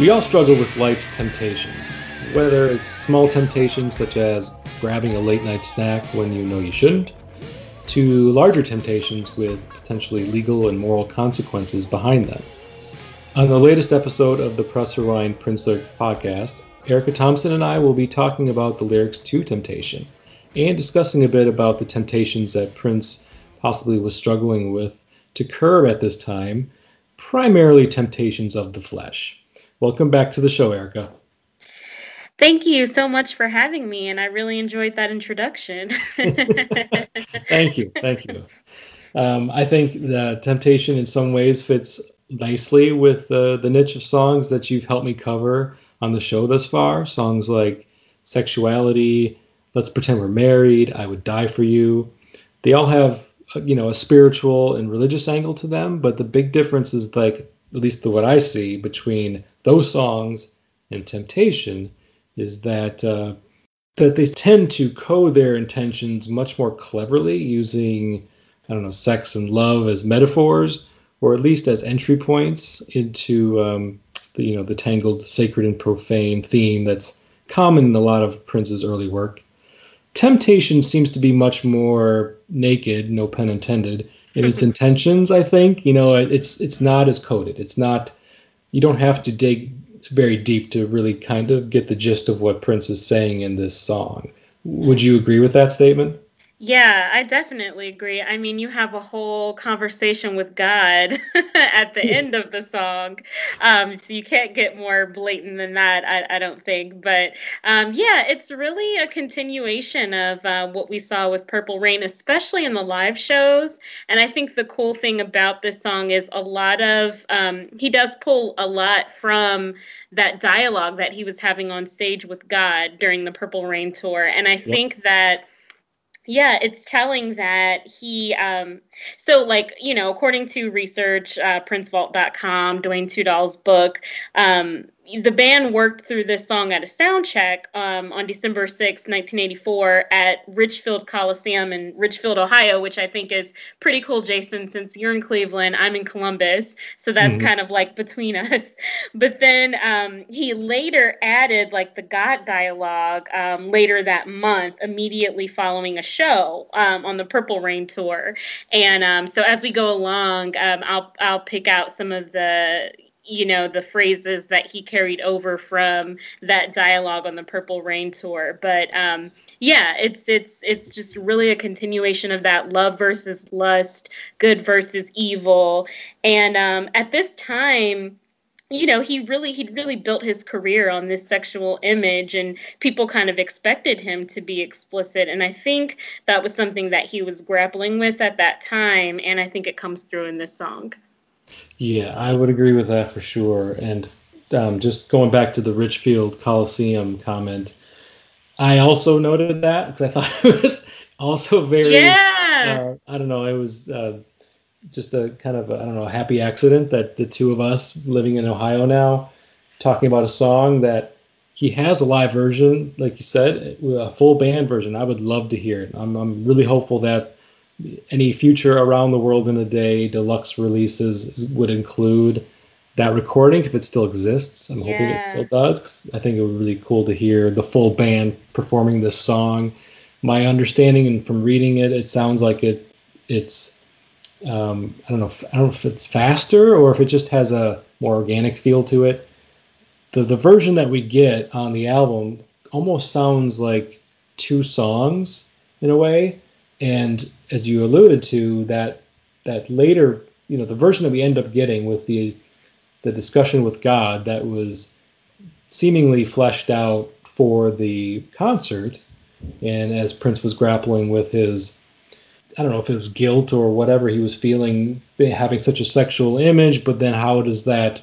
We all struggle with life's temptations, whether it's small temptations such as grabbing a late night snack when you know you shouldn't, to larger temptations with potentially legal and moral consequences behind them. On the latest episode of the Press Rewind Prince podcast, Erica Thompson and I will be talking about the lyrics to Temptation and discussing a bit about the temptations that Prince possibly was struggling with to curb at this time, primarily temptations of the flesh. Welcome back to the show, Erica. Thank you so much for having me, and I really enjoyed that introduction. thank you, thank you. Um, I think the temptation, in some ways, fits nicely with uh, the niche of songs that you've helped me cover on the show thus far. Songs like "Sexuality," "Let's Pretend We're Married," "I Would Die for You." They all have, uh, you know, a spiritual and religious angle to them, but the big difference is like, at least the what I see between those songs and Temptation is that uh, that they tend to code their intentions much more cleverly using I don't know sex and love as metaphors or at least as entry points into um, the you know the tangled sacred and profane theme that's common in a lot of Prince's early work. Temptation seems to be much more naked, no pun intended, in its intentions. I think you know it's it's not as coded. It's not you don't have to dig very deep to really kind of get the gist of what Prince is saying in this song. Would you agree with that statement? Yeah, I definitely agree. I mean, you have a whole conversation with God at the end of the song. Um, so you can't get more blatant than that, I, I don't think. But um, yeah, it's really a continuation of uh, what we saw with Purple Rain, especially in the live shows. And I think the cool thing about this song is a lot of, um, he does pull a lot from that dialogue that he was having on stage with God during the Purple Rain tour. And I yep. think that yeah, it's telling that he, um, so like, you know, according to research, uh, princevault.com, Duane Tudahl's book, um, the band worked through this song at a sound check um, on December 6, 1984, at Richfield Coliseum in Richfield, Ohio, which I think is pretty cool, Jason, since you're in Cleveland, I'm in Columbus. So that's mm-hmm. kind of like between us. But then um, he later added like the God dialogue um, later that month, immediately following a show um, on the Purple Rain tour. And um, so as we go along, um, I'll, I'll pick out some of the you know the phrases that he carried over from that dialogue on the purple rain tour. But um yeah it's it's it's just really a continuation of that love versus lust good versus evil. And um at this time you know he really he'd really built his career on this sexual image and people kind of expected him to be explicit. And i think that was something that he was grappling with at that time and i think it comes through in this song yeah, I would agree with that for sure. And um, just going back to the Richfield Coliseum comment, I also noted that because I thought it was also very. Yeah. Uh, I don't know. It was uh, just a kind of I don't know happy accident that the two of us living in Ohio now talking about a song that he has a live version, like you said, a full band version. I would love to hear it. I'm I'm really hopeful that any future around the world in a day deluxe releases would include that recording if it still exists. I'm yeah. hoping it still does. I think it would be really cool to hear the full band performing this song. My understanding and from reading it, it sounds like it it's um, I don't know if, I don't know if it's faster or if it just has a more organic feel to it. The the version that we get on the album almost sounds like two songs in a way and as you alluded to, that that later, you know, the version that we end up getting with the the discussion with God that was seemingly fleshed out for the concert, and as Prince was grappling with his I don't know if it was guilt or whatever he was feeling having such a sexual image, but then how does that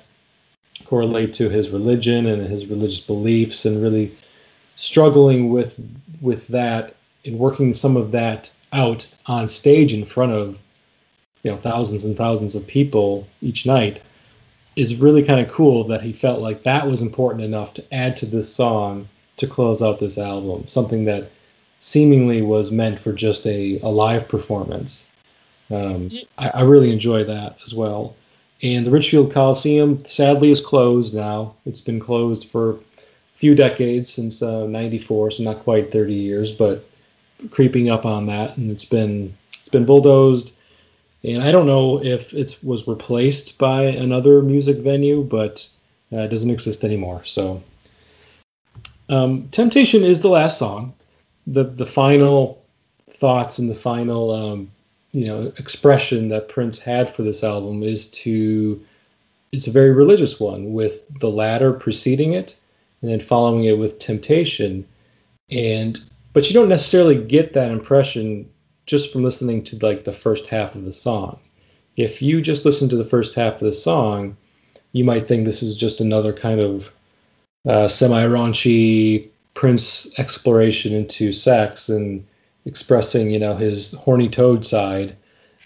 correlate to his religion and his religious beliefs and really struggling with with that and working some of that out on stage in front of you know thousands and thousands of people each night is really kind of cool that he felt like that was important enough to add to this song to close out this album something that seemingly was meant for just a, a live performance um, I, I really enjoy that as well and the Richfield Coliseum sadly is closed now. It's been closed for a few decades since uh, 94, so not quite 30 years, but creeping up on that. And it's been it's been bulldozed. And I don't know if it was replaced by another music venue, but uh, it doesn't exist anymore. So um, Temptation is the last song. The the final thoughts and the final um, you know expression that Prince had for this album is to it's a very religious one with the Ladder preceding it and then following it with temptation and but you don't necessarily get that impression just from listening to like the first half of the song if you just listen to the first half of the song you might think this is just another kind of uh, semi raunchy prince exploration into sex and expressing, you know, his horny toad side,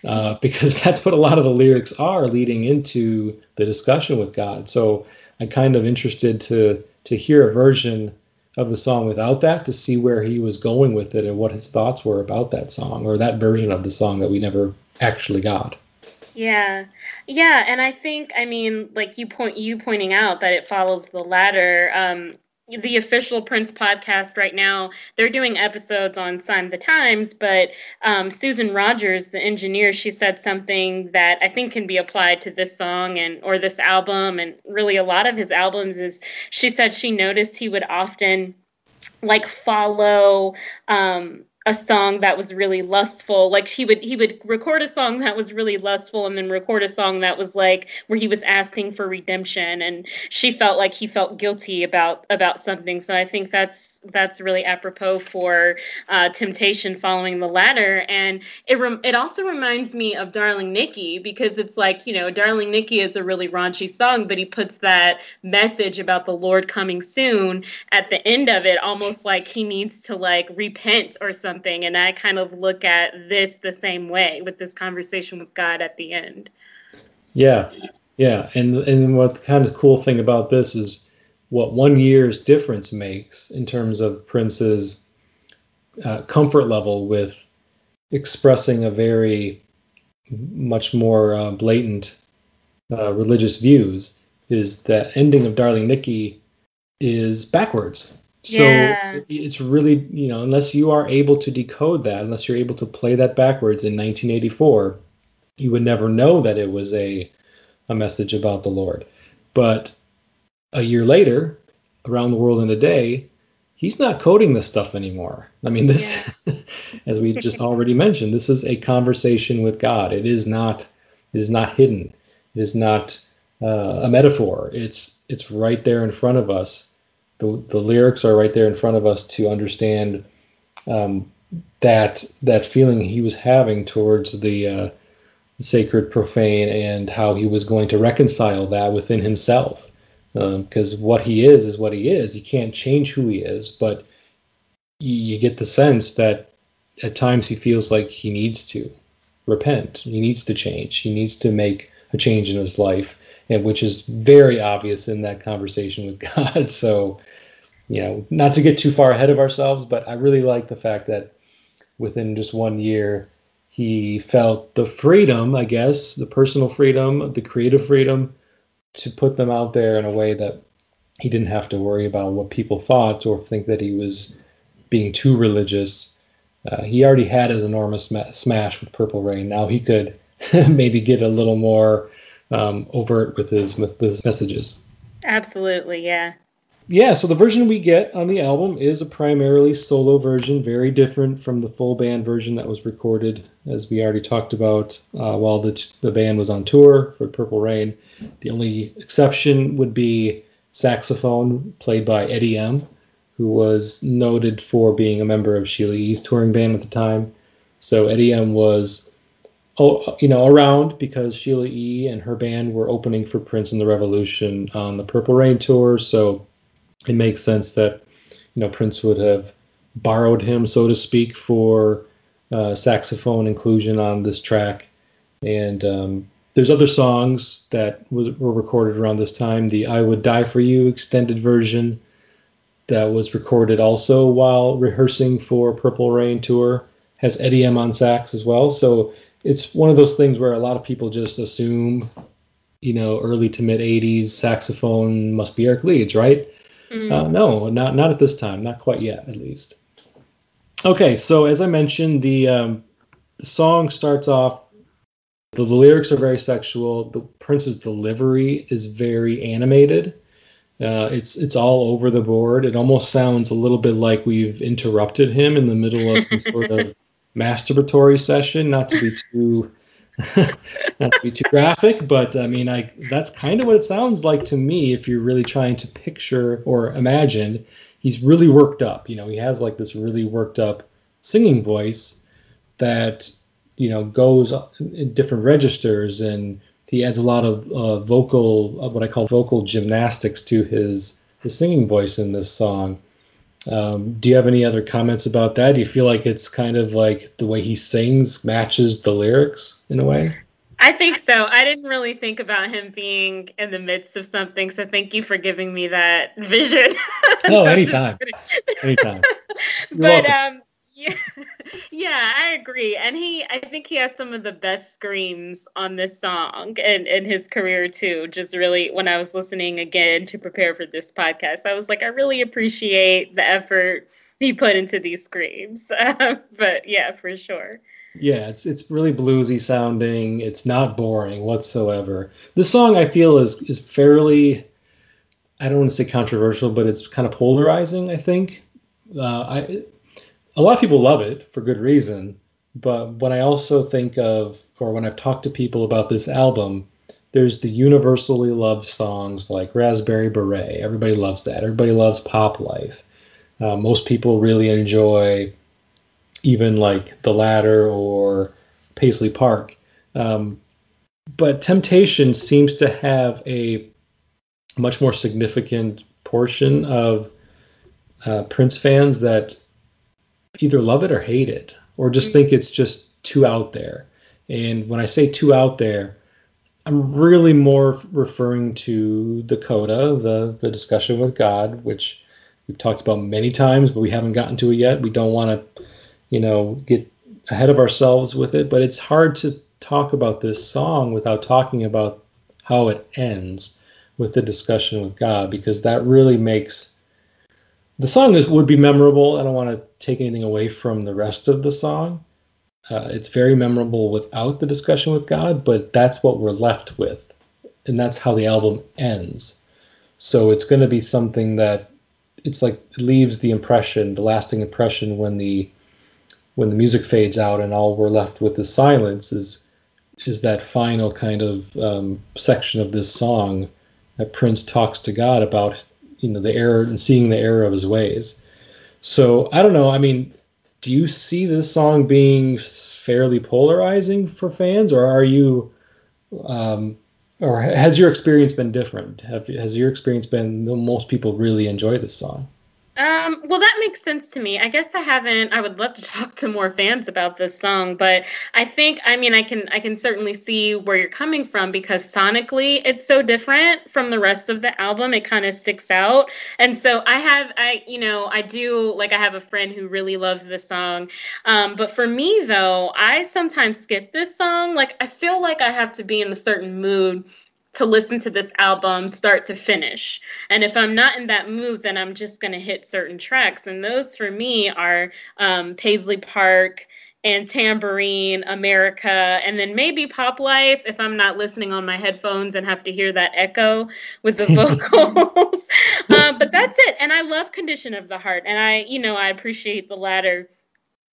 uh, because that's what a lot of the lyrics are leading into the discussion with God. So I'm kind of interested to to hear a version of the song without that to see where he was going with it and what his thoughts were about that song or that version of the song that we never actually got. Yeah. Yeah, and I think I mean like you point you pointing out that it follows the Ladder um the official Prince podcast right now, they're doing episodes on Sign the Times, but um, Susan Rogers, the engineer, she said something that I think can be applied to this song and or this album and really a lot of his albums is she said she noticed he would often like follow um, a song that was really lustful. Like he would he would record a song that was really lustful and then record a song that was like where he was asking for redemption. And she felt like he felt guilty about about something. So i think that's that's really apropos for uh, temptation following the Ladder. And it rem- it also reminds me of darling nikki because it's like you know darling nikki is a really raunchy song but he puts that message about the lord coming soon at the end of it almost like he needs to like repent or something. And i kind of look at this the same way with this conversation with god at the end. Yeah yeah. And and what kind of cool thing about this is what one year's difference makes in terms of Prince's uh, comfort level with expressing a very much more uh, blatant uh, religious views is that ending of Darling Nikki is backwards. So yeah. it's really, you know, unless you are able to decode that, unless you're able to play that backwards in 1984, you would never know that it was a a message about the Lord. But a year later, around the world in a day, he's not coding this stuff anymore. I mean, this, yeah. as we just already mentioned, this is a conversation with God. It is not, it is not hidden. It is not uh, a metaphor. It's it's right there in front of us. The the lyrics are right there in front of us to understand um, that that feeling he was having towards the uh, sacred, profane, and how he was going to reconcile that within himself because um, what he is is what he is. You can't change who he is, but you, you get the sense that at times he feels like he needs to repent. He needs to change. He needs to make a change in his life, and which is very obvious in that conversation with God. So, you know, not to get too far ahead of ourselves, but I really like the fact that within just one year, he felt the freedom, I guess, the personal freedom, the creative freedom to put them out there in a way that he didn't have to worry about what people thought or think that he was being too religious. Uh, he already had his enormous sm- smash with Purple Rain. Now he could maybe get a little more um, overt with his with his messages. Absolutely, yeah yeah, so the version we get on the album is a primarily solo version, very different from the full band version that was recorded, as we already talked about, uh, while the, the band was on tour for Purple Rain. The only exception would be saxophone, played by Eddie M., who was noted for being a member of Sheila E.'s touring band at the time. So Eddie M. was, oh, you know, around because Sheila E. and her band were opening for Prince and the Revolution on the Purple Rain tour. So it makes sense that you know, Prince would have borrowed him, so to speak, for uh, saxophone inclusion on this track. And um, there's other songs that were recorded around this time. The "I Would Die for You" extended version that was recorded also while rehearsing for Purple Rain tour has Eddie M on sax as well. So it's one of those things where a lot of people just assume, you know, early to mid '80s saxophone must be Eric Leeds, right? Mm. Uh, no, not not at this time, not quite yet, at least. Okay, so as I mentioned, the um, the song starts off. The, the lyrics are very sexual. The Prince's delivery is very animated. Uh, it's it's all over the board. It almost sounds a little bit like we've interrupted him in the middle of some sort of masturbatory session. Not to be too not to be too graphic, but I mean, I that's kind of what it sounds like to me. If you're really trying to picture or imagine, he's really worked up. You know, he has like this really worked up singing voice that you know goes in different registers, and he adds a lot of uh, vocal, uh, what I call vocal gymnastics to his his singing voice in this song. Um, do you have any other comments about that? Do you feel like it's kind of like the way he sings matches the lyrics in a way? I think so. I didn't really think about him being in the midst of something, so thank you for giving me that vision. oh, anytime. anytime. but um, yeah, yeah, I agree. And he, I think he has some of the best screams on this song and in his career too. Just really, when I was listening again to prepare for this podcast, I was like, I really appreciate the effort he put into these screams. but yeah, for sure. Yeah, it's it's really bluesy sounding. It's not boring whatsoever. This song I feel is is fairly, I don't want to say controversial, but it's kind of polarizing. I think. Uh, I a lot of people love it for good reason. But when I also think of, or when I've talked to people about this album, there's the universally loved songs like Raspberry Beret. Everybody loves that. Everybody loves Pop Life. Uh, most people really enjoy even like The Ladder or Paisley Park. Um, but Temptation seems to have a much more significant portion of uh, Prince fans that either love it or hate it, or just mm-hmm. think it's just too out there. And when I say too out there, I'm really more referring to the coda, the the discussion with God, which we've talked about many times, but we haven't gotten to it yet. We don't want to, you know, get ahead of ourselves with it. But it's hard to talk about this song without talking about how it ends with the discussion with God, because that really makes the song is, would be memorable. I don't want to take anything away from the rest of the song. Uh, it's very memorable without the discussion with God, but that's what we're left with. And that's how the album ends. So it's going to be something that it's like it leaves the impression, the lasting impression when the when the music fades out and all we're left with is silence is is that final kind of um, section of this song that Prince talks to God about you know the error and seeing the error of his ways. So I don't know. I mean, do you see this song being fairly polarizing for fans, or are you, um, or has your experience been different? Have has your experience been most people really enjoy this song? Um, well, that makes sense to me. I guess I haven't. I would love to talk to more fans about this song, but I think, I mean, I can, I can certainly see where you're coming from because sonically, it's so different from the rest of the album. It kind of sticks out, and so I have, I, you know, I do like I have a friend who really loves this song, um, but for me though, I sometimes skip this song. Like I feel like I have to be in a certain mood to listen to this album start to finish. And if I'm not in that mood, then I'm just going to hit certain tracks. And those for me are um, Paisley Park and Tambourine, America, and then maybe Pop Life if I'm not listening on my headphones and have to hear that echo with the vocals. uh, but that's it. And I love Condition of the Heart. And I, you know, I appreciate the Ladder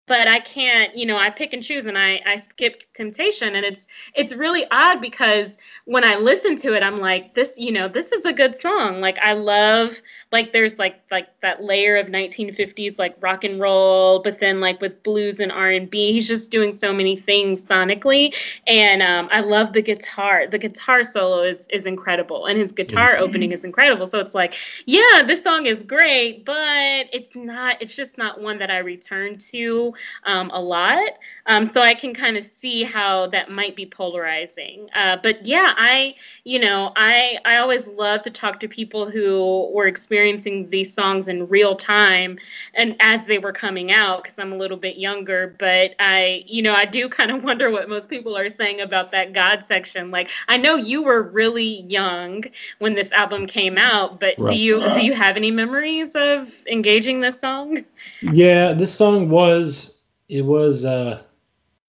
but I can't, you know, I pick and choose and I, I skip temptation. And it's it's really odd because when I listen to it, I'm like, this, you know, this is a good song. Like I love like there's like like that layer of 1950s like rock and roll, but then like with blues and R and B, he's just doing so many things sonically. And um, I love the guitar. The guitar solo is is incredible, and his guitar mm-hmm. opening is incredible. So it's like, yeah, this song is great, but it's not. It's just not one that I return to um, a lot. Um, so I can kind of see how that might be polarizing. Uh, but yeah, I, you know, I I always love to talk to people who were experiencing these songs in real time and as they were coming out because I'm a little bit younger. But I, you know, I do kind of wonder what most people are saying about that God section. Like I know you were really young when this album came out, but right. do you do you have any memories of engaging this song? Yeah, this song was it was uh,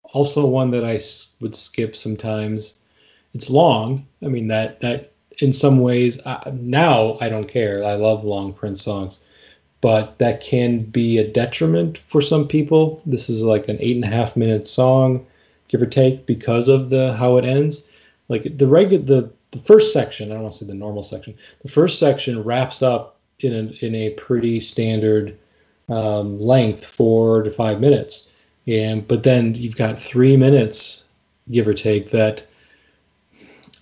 also one that I would skip sometimes. It's long. I mean that that in some ways uh, now I don't care. I love long Prince songs, but that can be a detriment for some people. This is like an eight and a half minute song, give or take, because of the how it ends. Like the regular the the first section. I don't want to say the normal section. The first section wraps up in a in a pretty standard um, length, four to five minutes. And but then you've got three minutes, give or take, that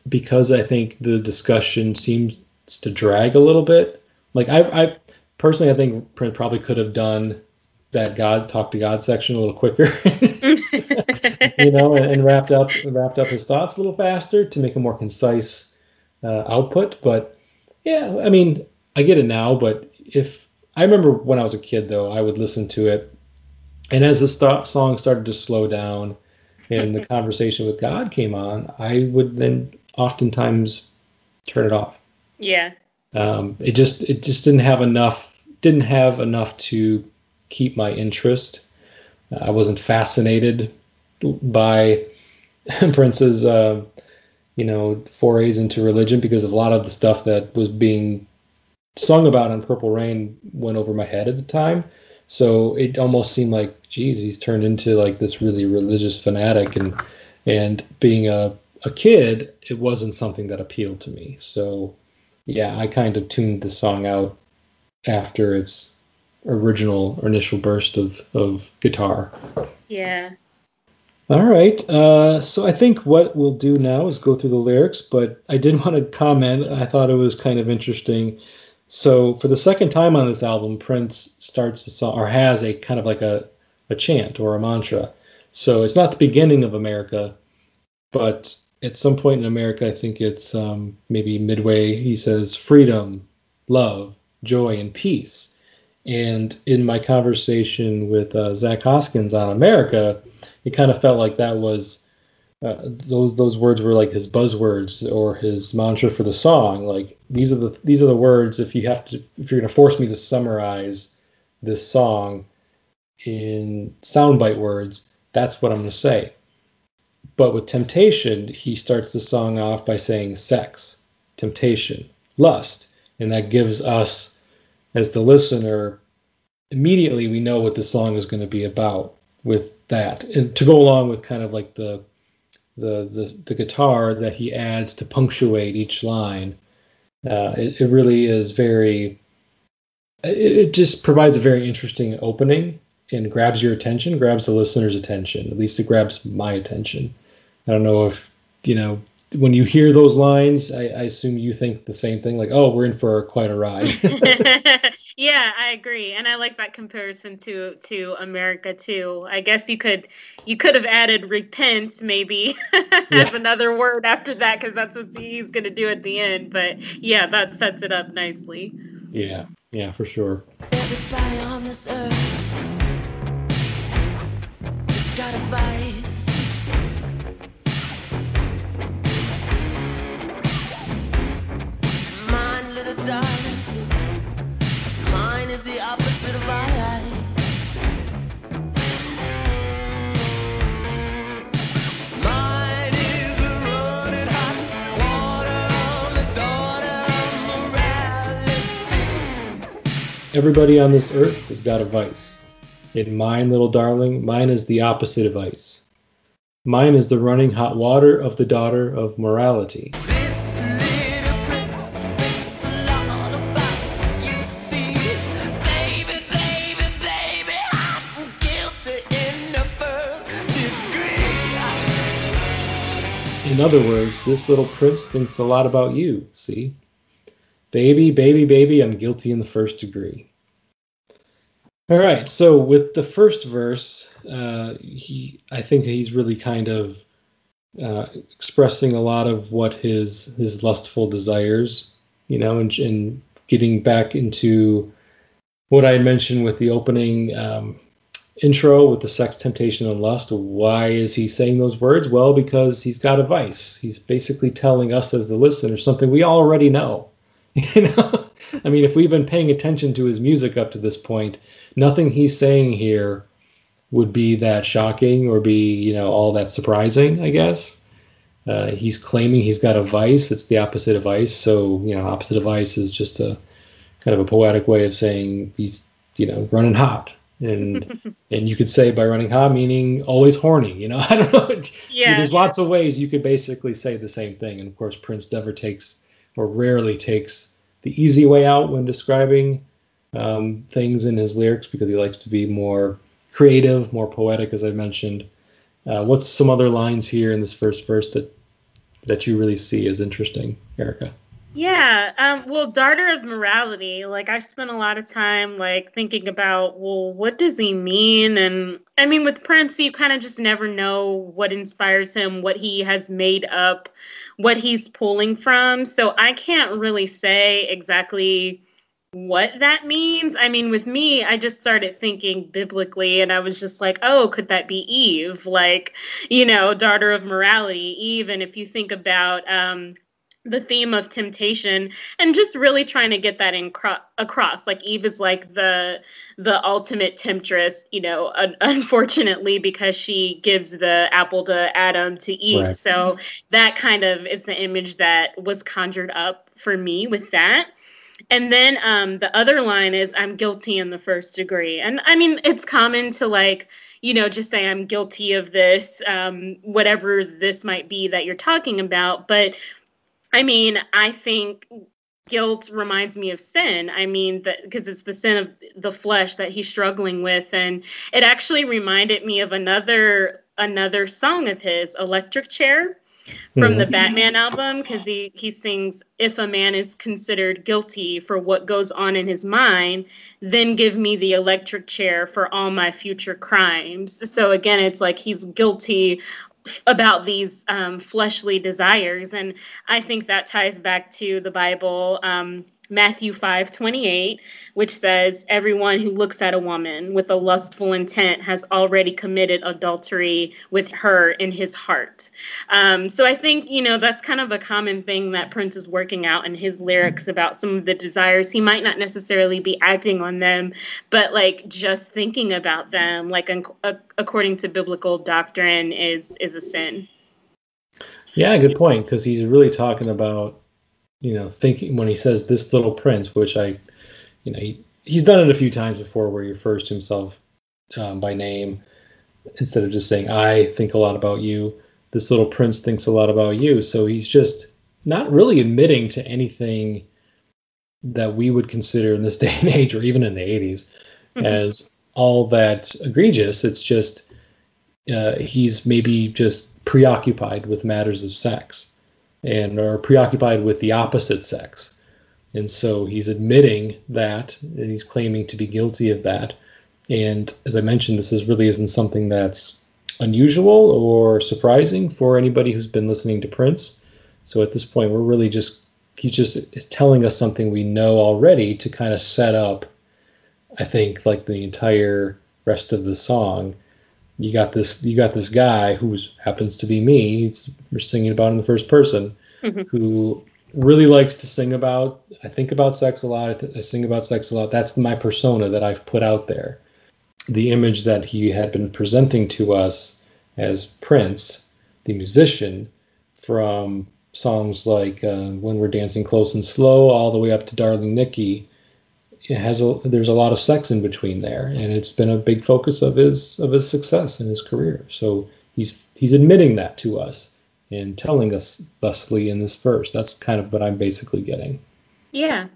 because I think the discussion seems to drag a little bit. Like I, I personally, I think probably could have done that God talk to God section a little quicker, you know, and, and, wrapped up wrapped up his thoughts a little faster to make a more concise uh, output. But yeah, I mean, I get it now. But if I remember when I was a kid, though, I would listen to it, and as the st- song started to slow down, and the conversation with God came on, I would then oftentimes turn it off. Yeah. Um, it just it just didn't have enough didn't have enough to keep my interest. I wasn't fascinated by Prince's uh, you know forays into religion because a lot of the stuff that was being sung about on Purple Rain went over my head at the time. So it almost seemed like, geez, he's turned into like this really religious fanatic, and and being a a kid, it wasn't something that appealed to me. So, yeah, I kind of tuned the song out after its original or initial burst of, of guitar. Yeah. All right. Uh, so I think what we'll do now is go through the lyrics, but I did want to comment. I thought it was kind of interesting. So for the second time on this album, Prince starts the song or has a kind of like a, a chant or a mantra. So it's not the beginning of America, but at some point in America, I think it's um, maybe midway, he says freedom, love, joy, and peace. And in my conversation with uh, Zach Hoskins on America, it kind of felt like that was uh, those those words were like his buzzwords or his mantra for the song. Like these are the these are the words. If you have to, if you're going to force me to summarize this song in soundbite words, that's what I'm going to say. But with temptation, he starts the song off by saying sex, temptation, lust. And that gives us, as the listener, immediately we know what the song is going to be about with that. And to go along with kind of like the the the, the guitar that he adds to punctuate each line, uh, it, it really is very it, it just provides a very interesting opening and grabs your attention, grabs the listener's attention. At least it grabs my attention. I don't know if you know when you hear those lines. I, I assume you think the same thing, like, "Oh, we're in for quite a ride." yeah, I agree, and I like that comparison to to America too. I guess you could you could have added repent maybe as another word after that because that's what he's going to do at the end. But yeah, that sets it up nicely. Yeah, yeah, for sure. Everybody on this earth has got a vice. Everybody on this earth has got a vice. In mine, little darling, mine is the opposite of ice. Mine is the running hot water of the daughter of morality. In other words, this little prince thinks a lot about you, see? Baby, baby, baby, I'm guilty in the first degree. All right, so with the first verse, uh, he, I think he's really kind of uh, expressing a lot of what his his lustful desires, you know, and, and getting back into what I mentioned with the opening um, intro with the sex, temptation, and lust. Why is he saying those words? Well, because he's got a vice. He's basically telling us as the listener something we already know. You know, I mean, if we've been paying attention to his music up to this point, nothing he's saying here would be that shocking or be you know all that surprising. I guess uh, he's claiming he's got a vice. It's the opposite of vice. So you know, opposite of vice is just a kind of a poetic way of saying he's you know running hot and and you could say by running hot meaning always horny you know i don't know yeah there's lots of ways you could basically say the same thing and of course prince never takes or rarely takes the easy way out when describing um, things in his lyrics because he likes to be more creative more poetic as i mentioned uh, what's some other lines here in this first verse that that you really see as interesting erica yeah. Um, well, Daughter of Morality, like I spent a lot of time like thinking about, well, what does he mean? And I mean, with Prince, you kind of just never know what inspires him, what he has made up, what he's pulling from. So I can't really say exactly what that means. I mean, with me, I just started thinking biblically and I was just like, oh, could that be Eve? Like, you know, daughter of morality. Eve. And if you think about, um, the theme of temptation and just really trying to get that in cro- across like eve is like the the ultimate temptress you know un- unfortunately because she gives the apple to adam to eat right. so that kind of is the image that was conjured up for me with that and then um, the other line is i'm guilty in the first degree and i mean it's common to like you know just say i'm guilty of this um, whatever this might be that you're talking about but I mean, I think guilt reminds me of sin. I mean, because it's the sin of the flesh that he's struggling with, and it actually reminded me of another another song of his, "Electric Chair." From mm-hmm. the Batman album, because he, he sings, If a man is considered guilty for what goes on in his mind, then give me the electric chair for all my future crimes. So again, it's like he's guilty about these um, fleshly desires. And I think that ties back to the Bible. Um, Matthew 5 28, which says, Everyone who looks at a woman with a lustful intent has already committed adultery with her in his heart. Um, so I think, you know, that's kind of a common thing that Prince is working out in his lyrics about some of the desires. He might not necessarily be acting on them, but like just thinking about them, like un- according to biblical doctrine, is, is a sin. Yeah, good point. Because he's really talking about you know, thinking when he says this little prince, which I, you know, he, he's done it a few times before where he refers to himself um, by name instead of just saying, I think a lot about you. This little prince thinks a lot about you. So he's just not really admitting to anything that we would consider in this day and age, or even in the 80s, mm-hmm. as all that egregious. It's just uh, he's maybe just preoccupied with matters of sex and are preoccupied with the opposite sex. And so he's admitting that, and he's claiming to be guilty of that. And as I mentioned, this is really isn't something that's unusual or surprising for anybody who's been listening to Prince. So at this point, we're really just he's just telling us something we know already to kind of set up, I think, like the entire rest of the song you got this you got this guy who happens to be me we're singing about in the first person mm-hmm. who really likes to sing about i think about sex a lot I, th- I sing about sex a lot that's my persona that i've put out there the image that he had been presenting to us as prince the musician from songs like uh, when we're dancing close and slow all the way up to darling nikki has a there's a lot of sex in between there, and it's been a big focus of his of his success in his career. So he's he's admitting that to us and telling us thusly in this verse. That's kind of what I'm basically getting. Yeah.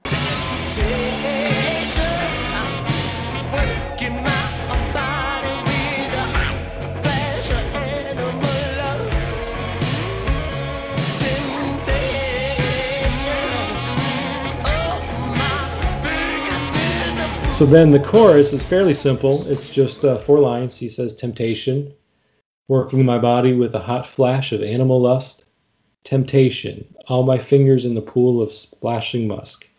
So then the chorus is fairly simple. It's just uh, four lines. He says, Temptation, working my body with a hot flash of animal lust. Temptation, all my fingers in the pool of splashing musk.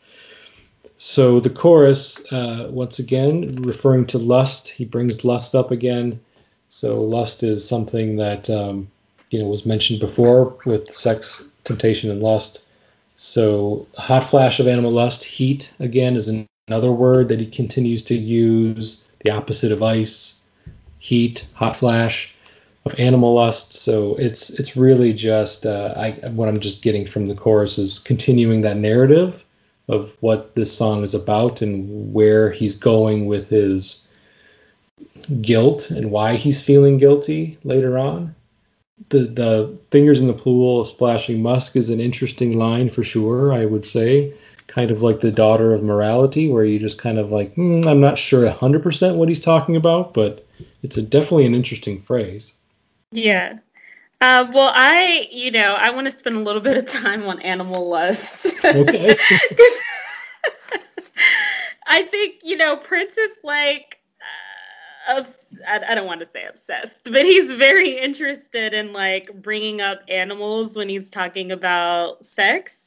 So the chorus, uh, once again, referring to lust, he brings lust up again. So lust is something that um, you know was mentioned before with sex, temptation, and lust. So hot flash of animal lust, heat again is an Another word that he continues to use, the opposite of ice, heat, hot flash, of animal lust. So it's it's really just uh, I what I'm just getting from the chorus is continuing that narrative of what this song is about and where he's going with his guilt and why he's feeling guilty later on. The the fingers in the pool splashing musk is an interesting line for sure, I would say kind of like the daughter of morality, where you just kind of like, mm, I'm not sure 100% what he's talking about, but it's a, definitely an interesting phrase. Yeah. Uh, well, I, you know, I want to spend a little bit of time on animal lust. Okay. I think, you know, Prince is like, uh, I don't want to say obsessed, but he's very interested in like bringing up animals when he's talking about sex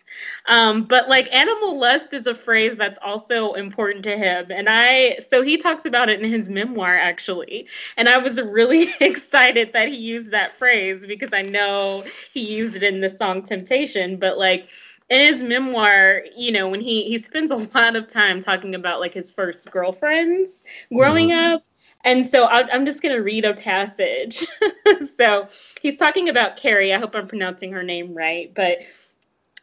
um, but like animal lust is a phrase that's also important to him. And I, so he talks about it in his memoir actually. And I was really excited that he used that phrase because I know he used it in the song Temptation. But like, in his memoir, you know, when he he spends a lot of time talking about like his first girlfriends growing mm-hmm. up, and so i am just going to read a passage. so he's talking about Carrie. I hope I'm pronouncing her name right, but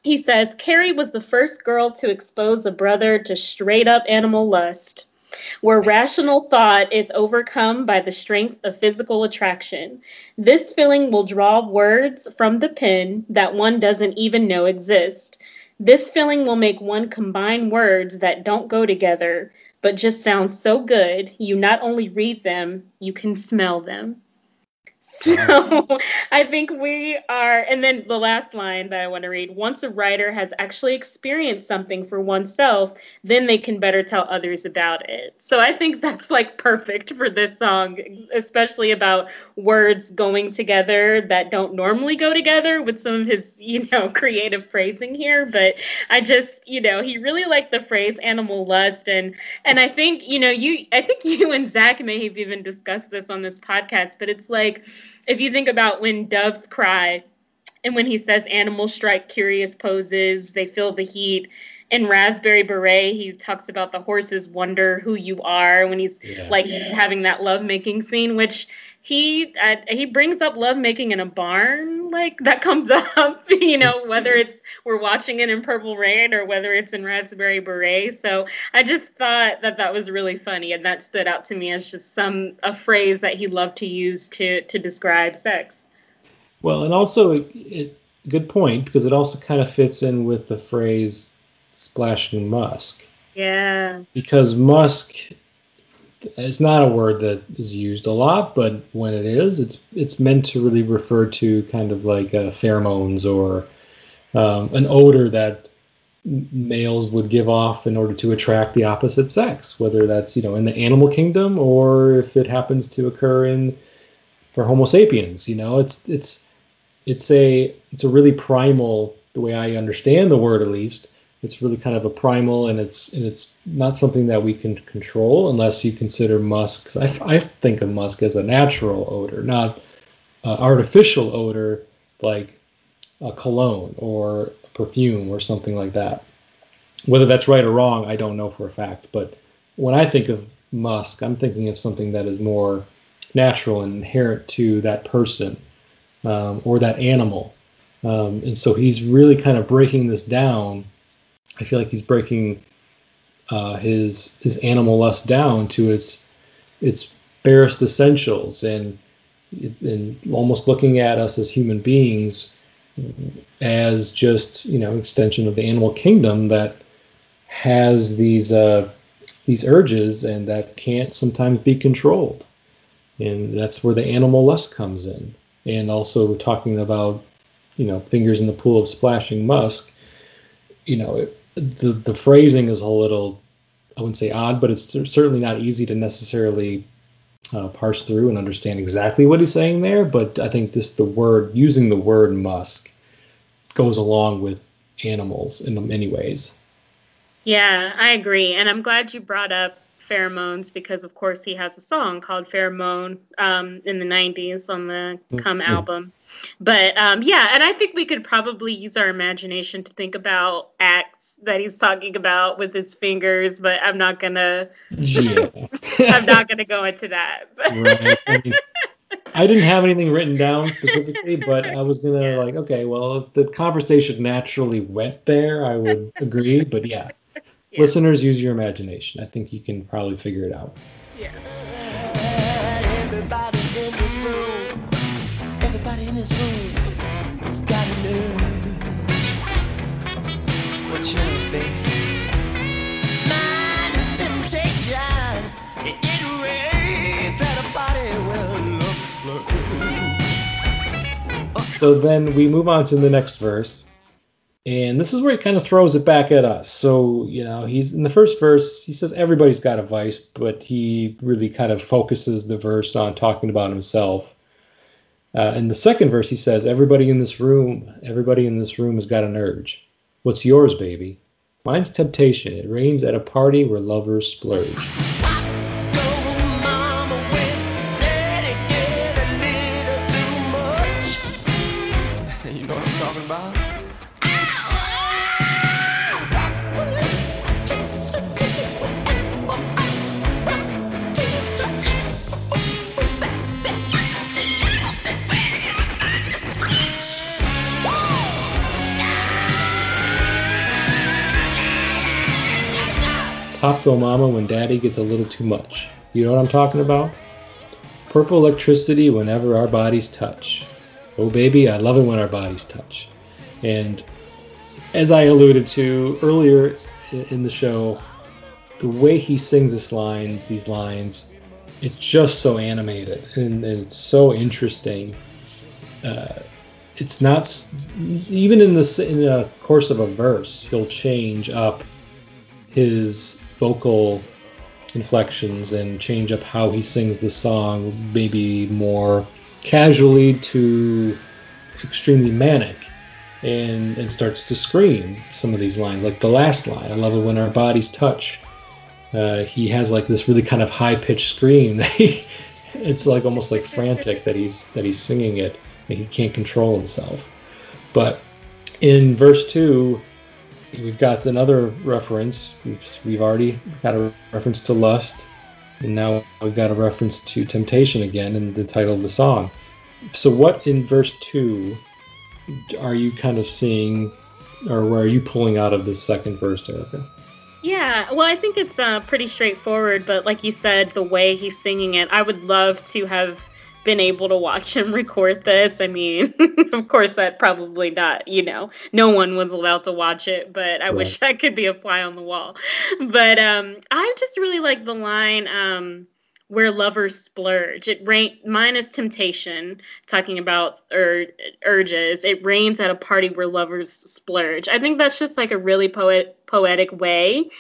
he says Carrie was the first girl to expose a brother to straight up animal lust, where rational thought is overcome by the strength of physical attraction. This feeling will draw words from the pen that one doesn't even know exist. This feeling will make one combine words that don't go together, but just sound so good, you not only read them, you can smell them. So I think we are, and then the last line that I want to read once a writer has actually experienced something for oneself, then they can better tell others about it. So I think that's like perfect for this song, especially about words going together that don't normally go together with some of his, you know, creative phrasing here. But I just, you know, he really liked the phrase animal lust. And, and I think, you know, you, I think you and Zach may have even discussed this on this podcast, but it's like, if you think about when doves cry and when he says animals strike curious poses, they feel the heat. In Raspberry Beret, he talks about the horses wonder who you are when he's yeah. like yeah. having that lovemaking scene, which he uh, he brings up lovemaking in a barn like that comes up you know whether it's we're watching it in purple rain or whether it's in raspberry beret. So i just thought that that was really funny and that stood out to me as just some a phrase that he loved to use to to describe sex. Well and also it, it good point because it also kind of fits in with the phrase splashing musk. Yeah. Because musk it's not a word that is used a lot, but when it is, it's it's meant to really refer to kind of like uh, pheromones or um, an odor that males would give off in order to attract the opposite sex, whether that's you know in the animal kingdom or if it happens to occur in for Homo sapiens. You know, it's it's it's a it's a really primal, the way I understand the word at least, it's really kind of a primal and it's and it's not something that we can control unless you consider musk. I, I think of musk as a natural odor not uh, artificial odor like a cologne or a perfume or something like that. Whether that's right or wrong i don't know for a fact but when i think of musk i'm thinking of something that is more natural and inherent to that person um, or that animal. Um, and so he's really kind of breaking this down I feel like he's breaking uh, his his animal lust down to its its barest essentials and and almost looking at us as human beings as just you know extension of the animal kingdom that has these uh, these urges and that can't sometimes be controlled. And that's where the animal lust comes in. And also we're talking about you know fingers in the pool of splashing musk. You know it, the the phrasing is a little i wouldn't say odd but it's certainly not easy to necessarily uh, parse through and understand exactly what he's saying there but i think just the word using the word musk goes along with animals in many ways yeah i agree and i'm glad you brought up pheromones because of course he has a song called pheromone um, in the 90s on the come mm-hmm. album but um, yeah and i think we could probably use our imagination to think about acts that he's talking about with his fingers but i'm not gonna yeah. i'm not gonna go into that right. I, mean, I didn't have anything written down specifically but i was gonna yeah. like okay well if the conversation naturally went there i would agree but yeah yeah. Listeners, use your imagination. I think you can probably figure it out. Yeah. Everybody in this room, everybody in this room chance, baby? Mine temptation. It, it reigns at a party where love So then we move on to the next verse. And this is where he kind of throws it back at us. So, you know, he's in the first verse, he says everybody's got a vice, but he really kind of focuses the verse on talking about himself. Uh, in the second verse, he says, Everybody in this room, everybody in this room has got an urge. What's yours, baby? Mine's temptation. It reigns at a party where lovers splurge. Pop Go Mama when daddy gets a little too much. You know what I'm talking about? Purple electricity whenever our bodies touch. Oh, baby, I love it when our bodies touch. And as I alluded to earlier in the show, the way he sings this lines, these lines, it's just so animated and, and it's so interesting. Uh, it's not even in the in the course of a verse, he'll change up his vocal inflections and change up how he sings the song, maybe more casually to extremely manic, and and starts to scream some of these lines, like the last line. I love it when our bodies touch. Uh, he has like this really kind of high pitched scream it's like almost like frantic that he's that he's singing it and he can't control himself. But in verse two, we've got another reference. We've, we've already got a reference to lust, and now we've got a reference to temptation again in the title of the song. So, what in verse 2 are you kind of seeing, or where are you pulling out of this second verse, Erica? Yeah, well, I think it's uh, pretty straightforward, but like you said, the way he's singing it, I would love to have been able to watch him record this. I mean, of course, that probably not, you know, no one was allowed to watch it, but I right. wish I could be a fly on the wall. But um, I just really like the line um, where lovers splurge. It rain minus temptation, talking about ur- urges. It reigns at a party where lovers splurge. I think that's just like a really poet poetic way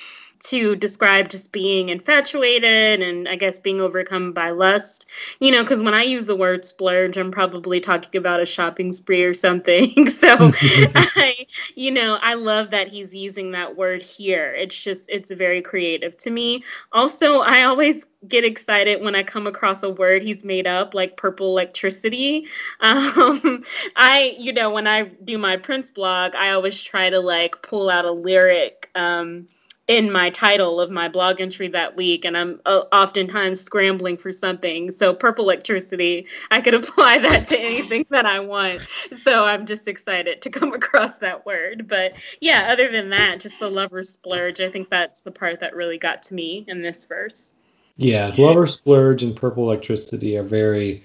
to describe just being infatuated and I guess being overcome by lust. You know, because when I use the word splurge, I'm probably talking about a shopping spree or something. so I, you know, I love that he's using that word here. It's just, it's very creative to me. Also, I always get excited when I come across a word he's made up, like purple electricity. Um, I, you know, when I do my Prince blog, I always try to like pull out a lyric. Um, in my title of my blog entry that week and i'm uh, oftentimes scrambling for something. So purple electricity i could apply that to anything that i want. So i'm just excited to come across that word. But yeah other than that just the lover splurge i think that's the part that really got to me in this verse. Yeah lover splurge and purple electricity are very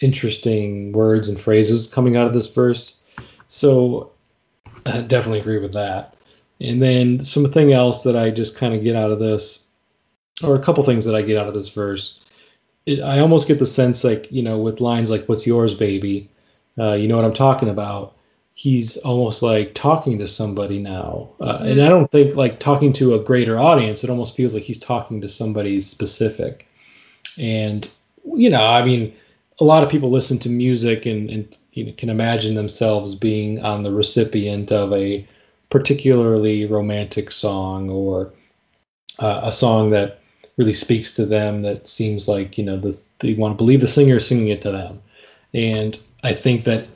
interesting words and phrases coming out of this verse. So i definitely agree with that and then something else that I just kind of get out of this, or a couple things that I get out of this verse. It, I almost get the sense like, you know, with lines like, What's yours, baby? Uh, you know what I'm talking about? He's almost like talking to somebody now. Uh, and I don't think like talking to a greater audience, it almost feels like he's talking to somebody specific. And, you know, I mean, a lot of people listen to music and, and you know, can imagine themselves being on the recipient of a particularly romantic song or uh, a song that really speaks to them that seems like you know the, they want to believe the singer is singing it to them. And i think that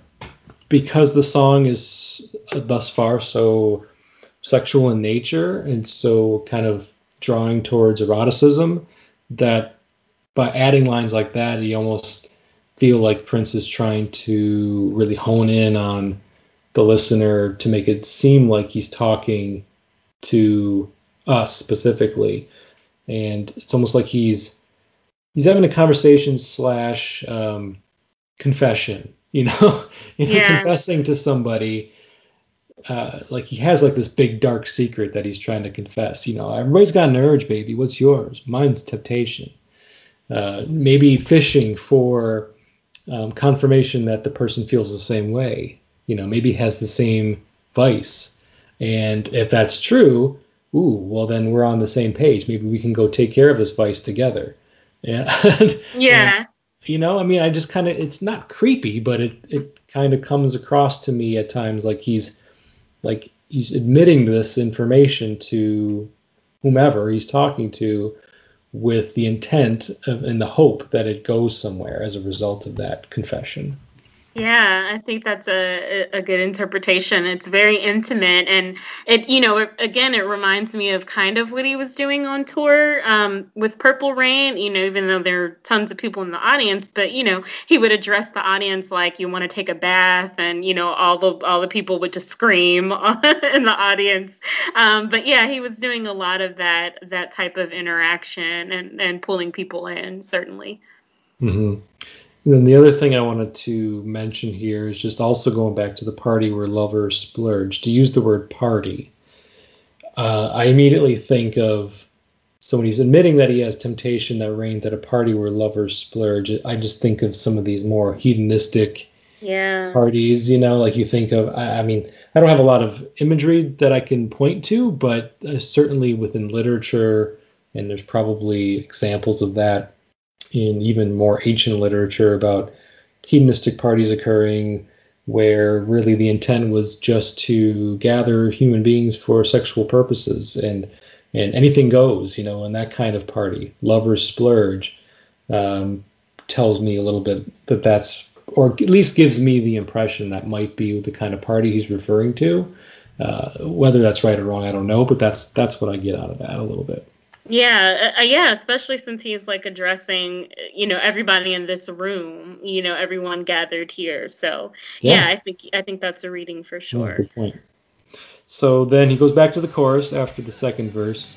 because the song is thus far so sexual in nature and so kind of drawing towards eroticism that by adding lines like that you almost feel like prince is trying to really hone in on the listener to make it seem like he's talking to us specifically. And it's almost like he's he's having a conversation slash um, confession you know you know Yeah. confessing to somebody uh, like he has like this big dark secret that he's trying to confess you know everybody's got an urge baby. What's yours? Mine's temptation. Uh, maybe fishing for um, confirmation that the person feels the same way you know maybe has the same vice. And if that's true ooh well then we're on the same page. Maybe we can go take care of this vice together. Yeah. yeah you know i mean i just kind of it's not creepy but it it kind of comes across to me at times like he's like he's admitting this information to whomever he's talking to with the intent of, and the hope that it goes somewhere as a result of that confession Yeah, I think that's a, a good interpretation. It's very intimate, and it you know it, again it reminds me of kind of what he was doing on tour um, with Purple Rain. You know, even though there are tons of people in the audience, but you know he would address the audience like you want to take a bath, and you know all the all the people would just scream in the audience. Um, but yeah, he was doing a lot of that that type of interaction and and pulling people in certainly. hmm And then the other thing I wanted to mention here is just also going back to the party where lovers splurge. To use the word party, uh, I immediately think of so when he's admitting that he has temptation that reigns at a party where lovers splurge. I just think of some of these more hedonistic Yeah. parties. You know, like you think of. I, I mean, I don't have a lot of imagery that I can point to, but uh, certainly within literature, and there's probably examples of that in even more ancient literature about hedonistic parties occurring where really the intent was just to gather human beings for sexual purposes and and anything goes you know in that kind of party lovers splurge um, tells me a little bit that that's or at least gives me the impression that might be the kind of party he's referring to. Uh, whether that's right or wrong i don't know but that's that's what i get out of that a little bit Yeah, uh, uh, yeah, especially since he's like addressing, uh, you know, everybody in this room, you know, everyone gathered here. So, yeah, I think I think that's a reading for Yeah, sure. good point. So then he goes back to the chorus after the second verse,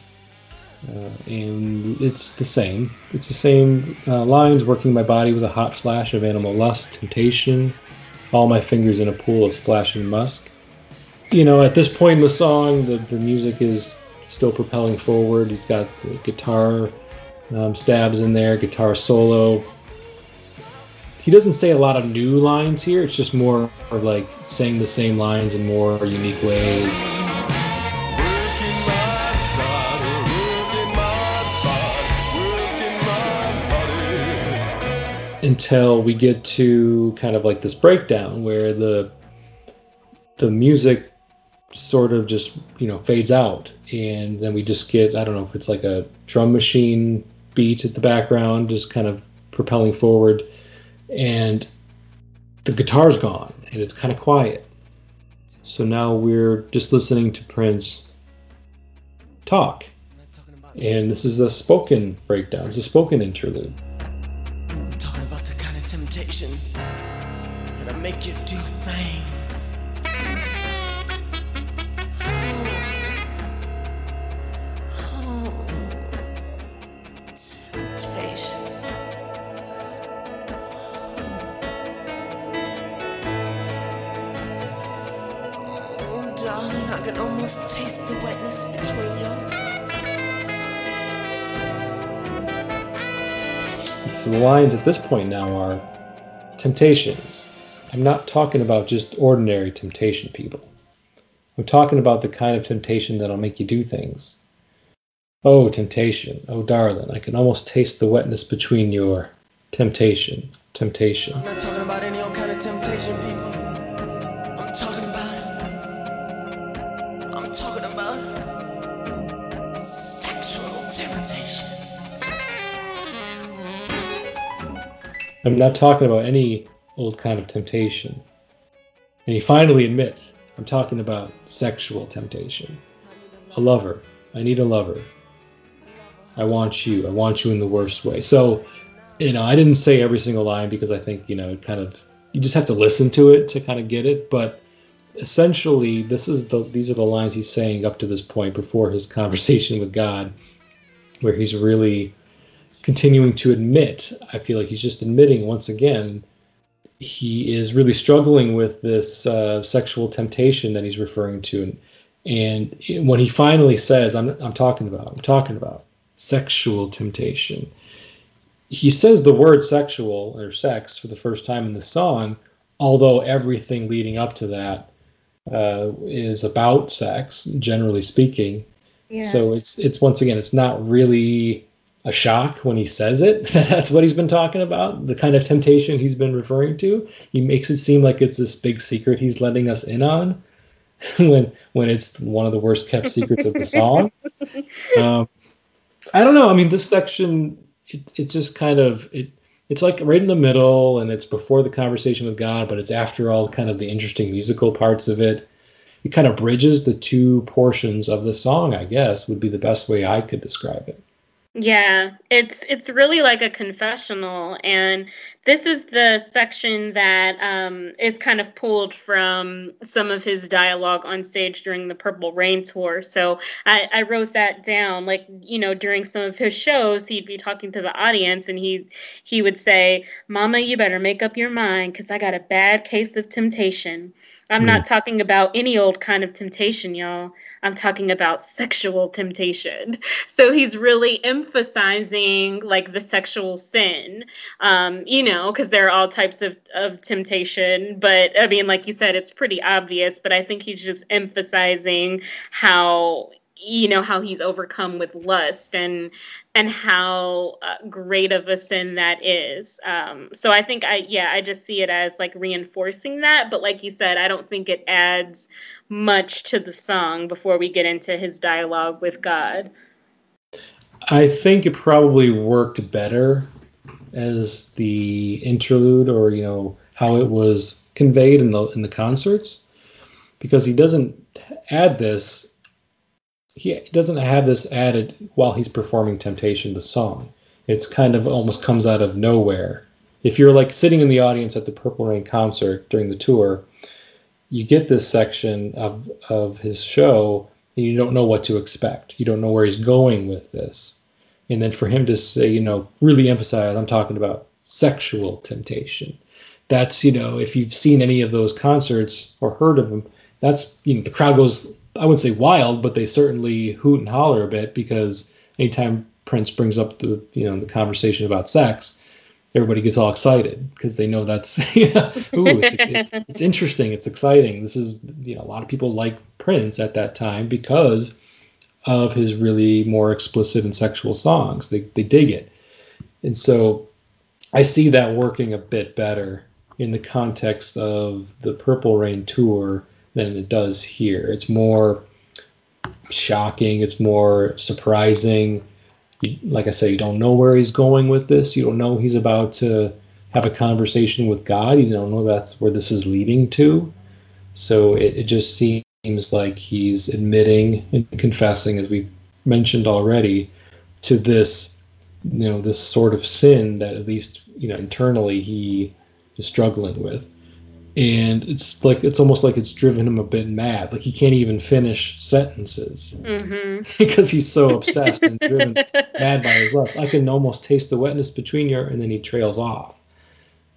uh, and it's the same. It's the same uh, lines working my body with a hot flash of animal lust, temptation, all my fingers in a pool of splashing musk. You know, at this point in the song, the, the music is still propelling forward. He's got guitar um, stabs in there, guitar solo. He doesn't say a lot of new lines here. It's just more of like saying the same lines in more unique ways. Until we get to kind of like this breakdown where the the music sort of just you know fades out and then we just get i don't know if it's like a drum machine beat at the background just kind of propelling forward and the guitar's gone and it's kind of quiet so now we're just listening to prince talk. And this is a spoken breakdown. It's a spoken interlude. So the lines at this point now are temptation. I'm not talking about just ordinary temptation, people. I'm talking about the kind of temptation that'll make you do things. Oh, temptation. Oh, darling, I can almost taste the wetness between your temptation. Temptation. I'm not talking about any old kind of temptation. And he finally admits, I'm talking about sexual temptation. A lover. I need a lover. I want you. I want you in the worst way. So, you know, I didn't say every single line because I think, you know, kind of you just have to listen to it to kind of get it, but essentially this is the these are the lines he's saying up to this point before his conversation with God where he's really continuing to admit, I feel like he's just admitting once again he is really struggling with this uh, sexual temptation that he's referring to and and when he finally says I'm I'm talking about I'm talking about sexual temptation he says the word sexual or sex for the first time in the song although everything leading up to that uh, is about sex generally speaking Yeah. so it's it's once again it's not really a shock when he says it. That's what he's been talking about. The kind of temptation he's been referring to. He makes it seem like it's this big secret he's letting us in on, when when it's one of the worst kept secrets of the song. Um, I don't know. I mean, this section it it just kind of it it's like right in the middle, and it's before the conversation with God, but it's after all kind of the interesting musical parts of it. It kind of bridges the two portions of the song. I guess would be the best way I could describe it. Yeah, it's it's really like a confessional, and this is the section that um, is kind of pulled from some of his dialogue on stage during the Purple Rain tour. So I, I wrote that down. Like you know, during some of his shows, he'd be talking to the audience, and he he would say, "Mama, you better make up your mind, cause I got a bad case of temptation." I'm Mm. not talking about any old kind of temptation, y'all. I'm talking about sexual temptation. So he's really emphasizing like the sexual sin, um, you know, because there are all types of, of temptation. But I mean, like you said, it's pretty obvious, but I think he's just emphasizing how you know how he's overcome with lust and and how uh, great of a sin that is. Um so i think i yeah i just see it as like reinforcing that. But like you said i don't think it adds much to the song before we get into his dialogue with god. I think it probably worked better as the interlude, or you know how it was conveyed in the in the concerts, because he doesn't add this. He doesn't have this added while he's performing "Temptation," the song. It's kind of almost comes out of nowhere. If you're like sitting in the audience at the Purple Rain concert during the tour, you get this section of of his show and you don't know what to expect. You don't know where he's going with this. And then for him to say, you know, really emphasize, I'm talking about sexual temptation. That's, you know, if you've seen any of those concerts or heard of them, that's, you know, the crowd goes, I wouldn't say wild, but they certainly hoot and holler a bit because anytime Prince brings up the, you know, the conversation about sex, everybody gets all excited because they know that's ooh, it's, it's, it's interesting it's exciting. This is you know a lot of people like prince at that time because of his really more explicit and sexual songs. They, they dig it. And so i see that working a bit better in the context of the purple rain tour than it does here it's more shocking it's more surprising you, like I say, you don't know where he's going with this. You don't know he's about to have a conversation with God. You don't know that's where this is leading to. So it, it just seems like he's admitting and confessing, as we mentioned already to this you know this sort of sin that at least you know internally he is struggling with and it's like it's almost like it's driven him a bit mad. Like he can't even finish sentences Mm-hmm. because he's so obsessed and driven mad by his lust. I can almost taste the wetness between you and then he trails off.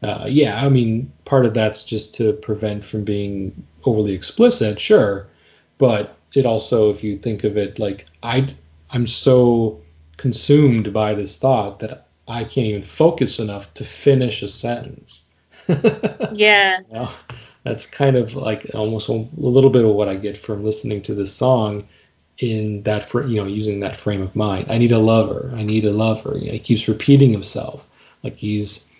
Uh, yeah i mean part of that's just to prevent from being overly explicit sure but it also if you think of it like i i'm so consumed by this thought that i can't even focus enough to finish a sentence yeah. you know? that's kind of like almost a little bit of what i get from listening to this song in that fr- you know using that frame of mind i need a lover i need a lover you know, he keeps repeating himself like he's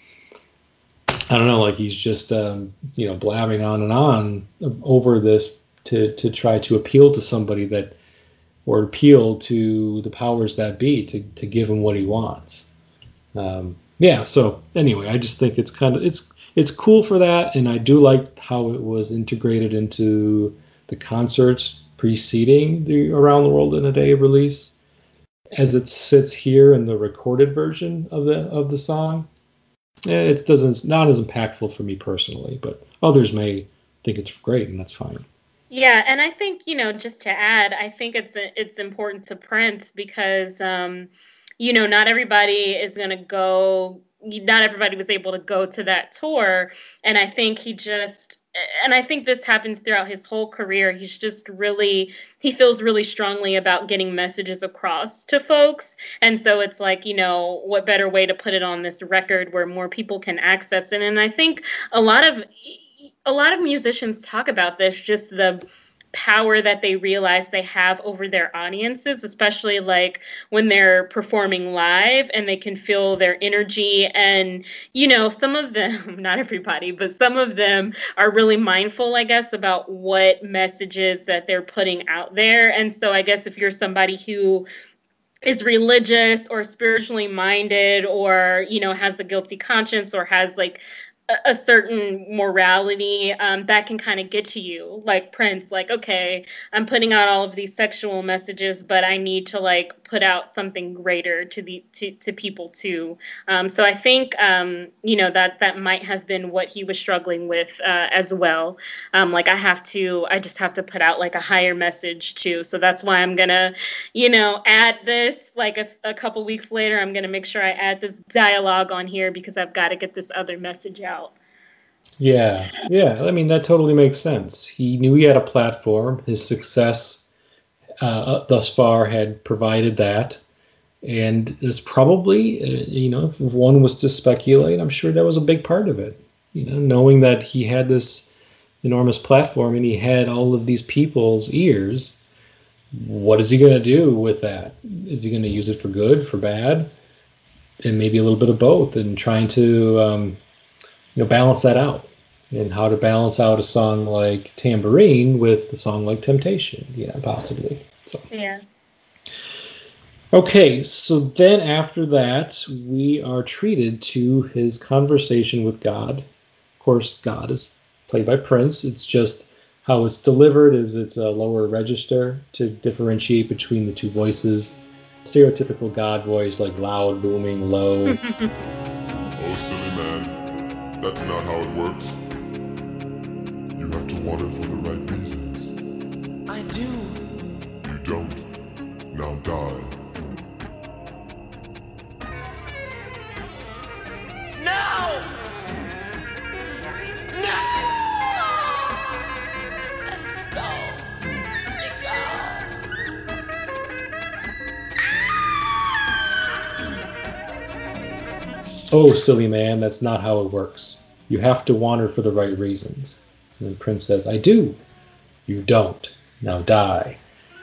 i don't know like he's just um, you know blabbing on and on over this to to try to appeal to somebody that or appeal to the powers that be to to give him what he wants um, yeah so anyway i just think it's kind of it's it's cool for that and i do like how it was integrated into the concerts preceding the around the world in a day release as it sits here in the recorded version of the of the song eh, it doesn't it's not as impactful for me personally but others may think it's great and that's fine Yeah, and I think you know, just to add, I think it's it's important to Prince because um, you know, not everybody is going to go. Not everybody was able to go to that tour, and I think he just, and I think this happens throughout his whole career. He's just really, he feels really strongly about getting messages across to folks, and so it's like, you know, what better way to put it on this record where more people can access it? And I think a lot of a lot of musicians talk about this just the power that they realize they have over their audiences especially like when they're performing live and they can feel their energy. And you know some of them not everybody but some of them are really mindful i guess about what messages that they're putting out there. And so i guess if you're somebody who is religious or spiritually minded or you know has a guilty conscience or has like a, certain morality um, that can kind of get to you. Like prince like okay i'm putting out all of these sexual messages but i need to like put out something greater to the to, to people too um, so i think um, you know that that might have been what he was struggling with uh, as well um, like i have to i just have to put out like a higher message too so that's why i'm gonna you know add this like a, a couple weeks later i'm gonna make sure i add this dialogue on here because i've got to get this other message out Yeah, yeah. I mean, that totally makes sense. He knew he had a platform. His success uh, thus far had provided that. And it's probably, uh, you know, if one was to speculate, I'm sure that was a big part of it. You know, knowing that he had this enormous platform and he had all of these people's ears, what is he going to do with that? Is he going to use it for good, for bad? And maybe a little bit of both and trying to, um, you know, balance that out and how to balance out a song like Tamborine with a song like Temptation, yeah, possibly. So yeah okay, so then after that, we are treated to his conversation with God. Of course, God is played by Prince. It's just how it's delivered is it's a lower register to differentiate between the two voices. Stereotypical God voice, like loud, booming, low. Oh, silly man, that's not how it works. You have to want it for the right reasons. Oh, silly man, that's not how it works. You have to want her for the right reasons. And then Prince says, I do. You don't. Now die.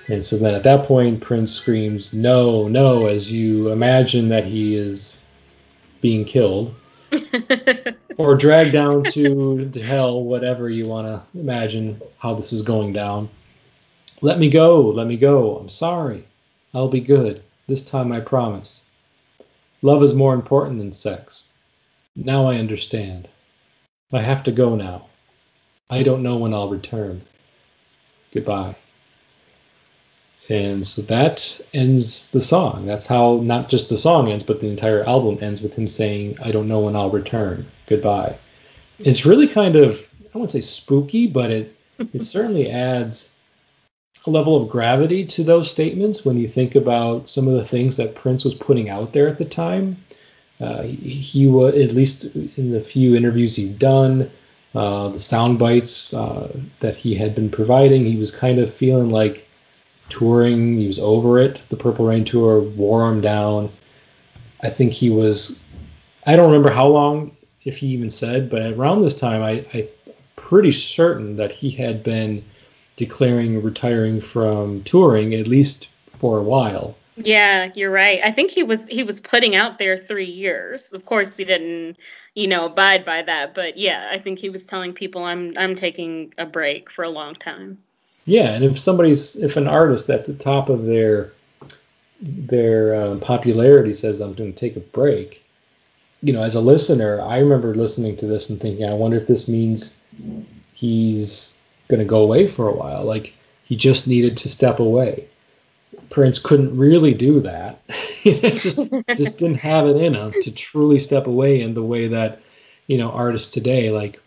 And so then at that point, Prince screams, No, no, as you imagine that he is being killed or dragged down to hell, whatever you want to imagine how this is going down. Let me go, let me go. I'm sorry. I'll be good. This time I promise. Love is more important than sex. Now I understand. I have to go now. I don't know when I'll return. Goodbye. And so that ends the song. That's how not just the song ends, but the entire album ends with him saying, I don't know when I'll return. Goodbye. It's really kind of, I wouldn't say spooky, but it, it certainly adds a level of gravity to those statements when you think about some of the things that Prince was putting out there at the time. Uh, he, was, at least in the few interviews he'd done, uh, the sound bites uh, that he had been providing, he was kind of feeling like touring, he was over it. The Purple Rain tour wore him down. I think he was, I don't remember how long, if he even said, but around this time, I, I'm pretty certain that he had been declaring retiring from touring at least for a while. Yeah, you're right. I think he was he was putting out there 3 years. Of course he didn't, you know, abide by that, but yeah, I think he was telling people I'm I'm taking a break for a long time. Yeah, and if somebody's if an artist at the top of their their um, popularity says I'm going to take a break, you know, as a listener, I remember listening to this and thinking, I wonder if this means he's going to go away for a while. Like he just needed to step away. Prince couldn't really do that. just, just didn't have it in him to truly step away in the way that, you know, artists today like.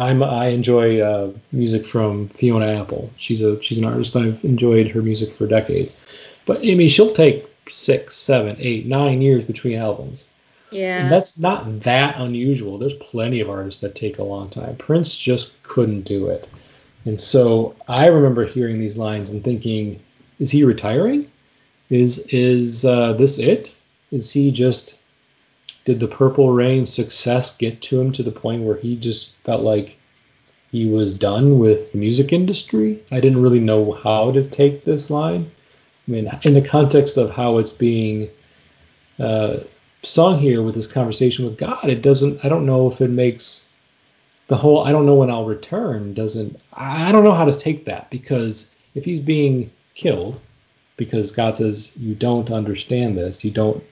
I'm I enjoy uh, music from Fiona Apple. She's a she's an artist. I've enjoyed her music for decades, but I mean she'll take six, seven, eight, nine years between albums. Yeah. And that's not that unusual. There's plenty of artists that take a long time. Prince just couldn't do it. And so I remember hearing these lines and thinking, is he retiring? Is is uh, this it? Is he just did the Purple Rain success get to him to the point where he just felt like he was done with the music industry? I didn't really know how to take this line. I mean, in the context of how it's being uh, sung here with this conversation with God, it doesn't. I don't know if it makes the whole I don't know when I'll return doesn't I don't know how to take that because if he's being killed because God says you don't understand this, you don't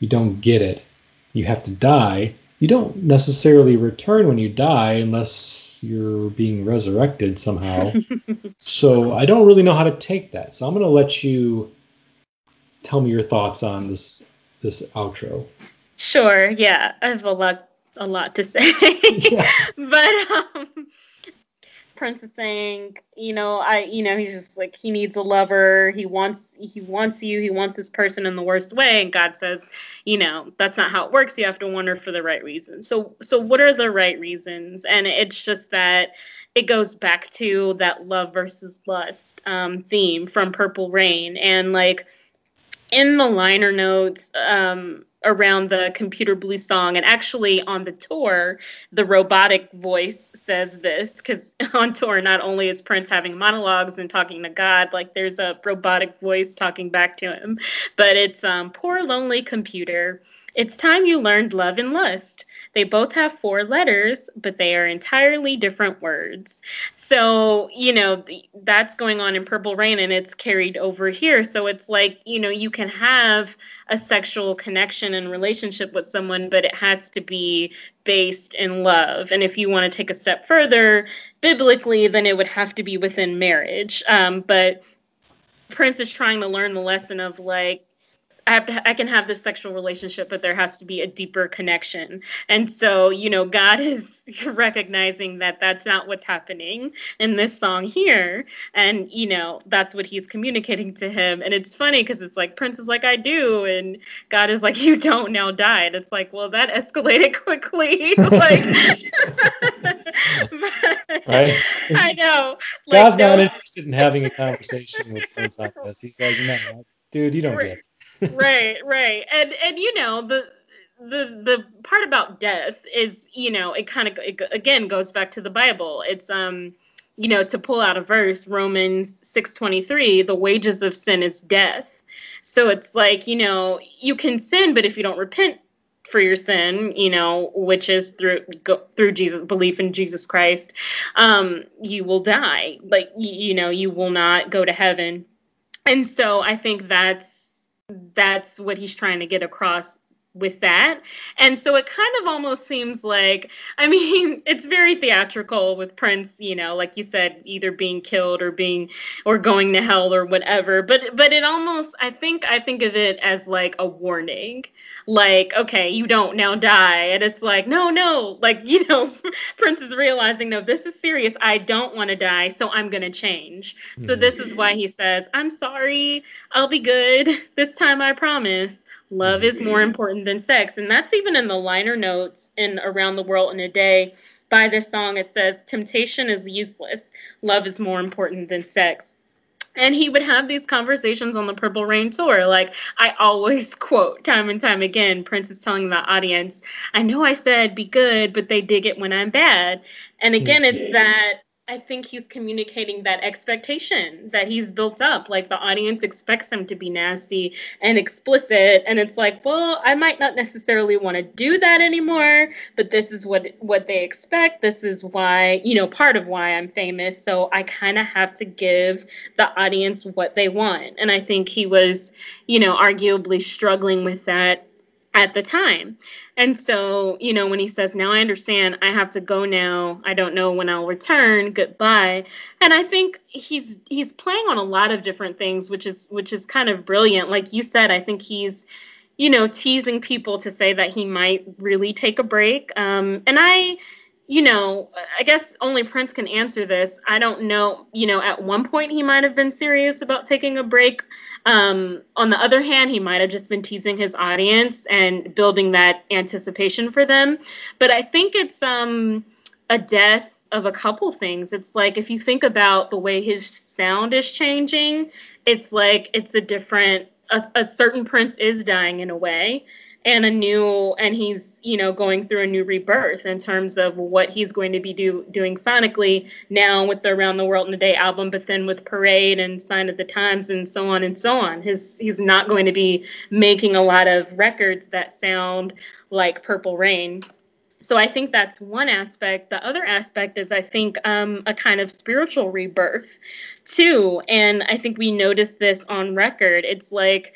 you don't get it, you have to die, you don't necessarily return when you die unless you're being resurrected somehow. so I don't really know how to take that. So I'm going to let you tell me your thoughts on this this outro. Sure. Yeah, I have a lot a lot to say. Yeah. but um, Prince is saying, you know, I, you know, he's just like he needs a lover. He wants, he wants you. He wants this person in the worst way. And God says, you know, that's not how it works. You have to wonder for the right reasons. So, so what are the right reasons? And it's just that it goes back to that love versus lust um, theme from Purple Rain, and like in the liner notes. Um, around the computer blue song and actually on the tour the robotic voice says this because on tour not only is prince having monologues and talking to god like there's a robotic voice talking back to him but it's um, poor lonely computer it's time you learned love and lust they both have four letters, but they are entirely different words. So, you know, that's going on in Purple Rain and it's carried over here. So it's like, you know, you can have a sexual connection and relationship with someone, but it has to be based in love. And if you want to take a step further biblically, then it would have to be within marriage. Um, but Prince is trying to learn the lesson of like, I have to, I can have this sexual relationship, but there has to be a deeper connection. And so, you know, God is recognizing that that's not what's happening in this song here. And, you know, that's what he's communicating to him. And it's funny because it's like, Prince is like, I do. And God is like, you don't now die. And it's like, well, that escalated quickly. like, right? I know. Like, God's not interested in having a conversation with Prince like this. He's like, no, dude, you don't get it right, right. And and you know, the the the part about death is, you know, it kind of it, again goes back to the Bible. It's um you know, to pull out a verse, Romans 6:23, the wages of sin is death. So it's like, you know, you can sin, but if you don't repent for your sin, you know, which is through go, through Jesus belief in Jesus Christ, um, you will die. Like you, you know, you will not go to heaven. And so I think that's that's what he's trying to get across with that. And so it kind of almost seems like, I mean, it's very theatrical with Prince, you know, like you said, either being killed or being or going to hell or whatever. But but it almost I think I think of it as like a warning. Like, okay, you don't now die. And it's like, no, no, like, you know, Prince is realizing, no, this is serious. I don't want to die, so I'm gonna change. Mm-hmm. So this is why he says, I'm sorry, I'll be good. This time I promise love is more mm-hmm. important than sex. And that's even in the liner notes in Around the World in a Day by this song. It says, Temptation is useless. Love is more important than sex. And he would have these conversations on the Purple Rain tour. Like I always quote time and time again, Prince is telling the audience, I know I said be good, but they dig it when I'm bad. And again, it's mm-hmm. that I think he's communicating that expectation that he's built up. Like the audience expects him to be nasty and explicit, and it's like, well, I might not necessarily want to do that anymore, but this is what what they expect. This is why, you know, part of why I'm famous. So I kind of have to give the audience what they want, and I think he was, you know, arguably struggling with that at the time. And so, you know, when he says, Now I understand, I have to go now. I don't know when I'll return. Goodbye. And I think he's he's playing on a lot of different things, which is which is kind of brilliant. Like you said, I think he's you know teasing people to say that he might really take a break um, and i you know, I guess only Prince can answer this. I don't know. You know, at one point he might have been serious about taking a break. Um, on the other hand, he might have just been teasing his audience and building that anticipation for them. But I think it's um, a death of a couple things. It's like if you think about the way his sound is changing, it's like it's a different. A, a certain Prince is dying in a way and a new and he's you know going through a new rebirth in terms of what he's going to be do, doing sonically now with the around the world in a day album but then with parade and sign of the times and so on and so on. His he's not going to be making a lot of records that sound like purple rain. So i think that's one aspect. The other aspect is i think um, a kind of spiritual rebirth too. And i think we noticed this on record. It's like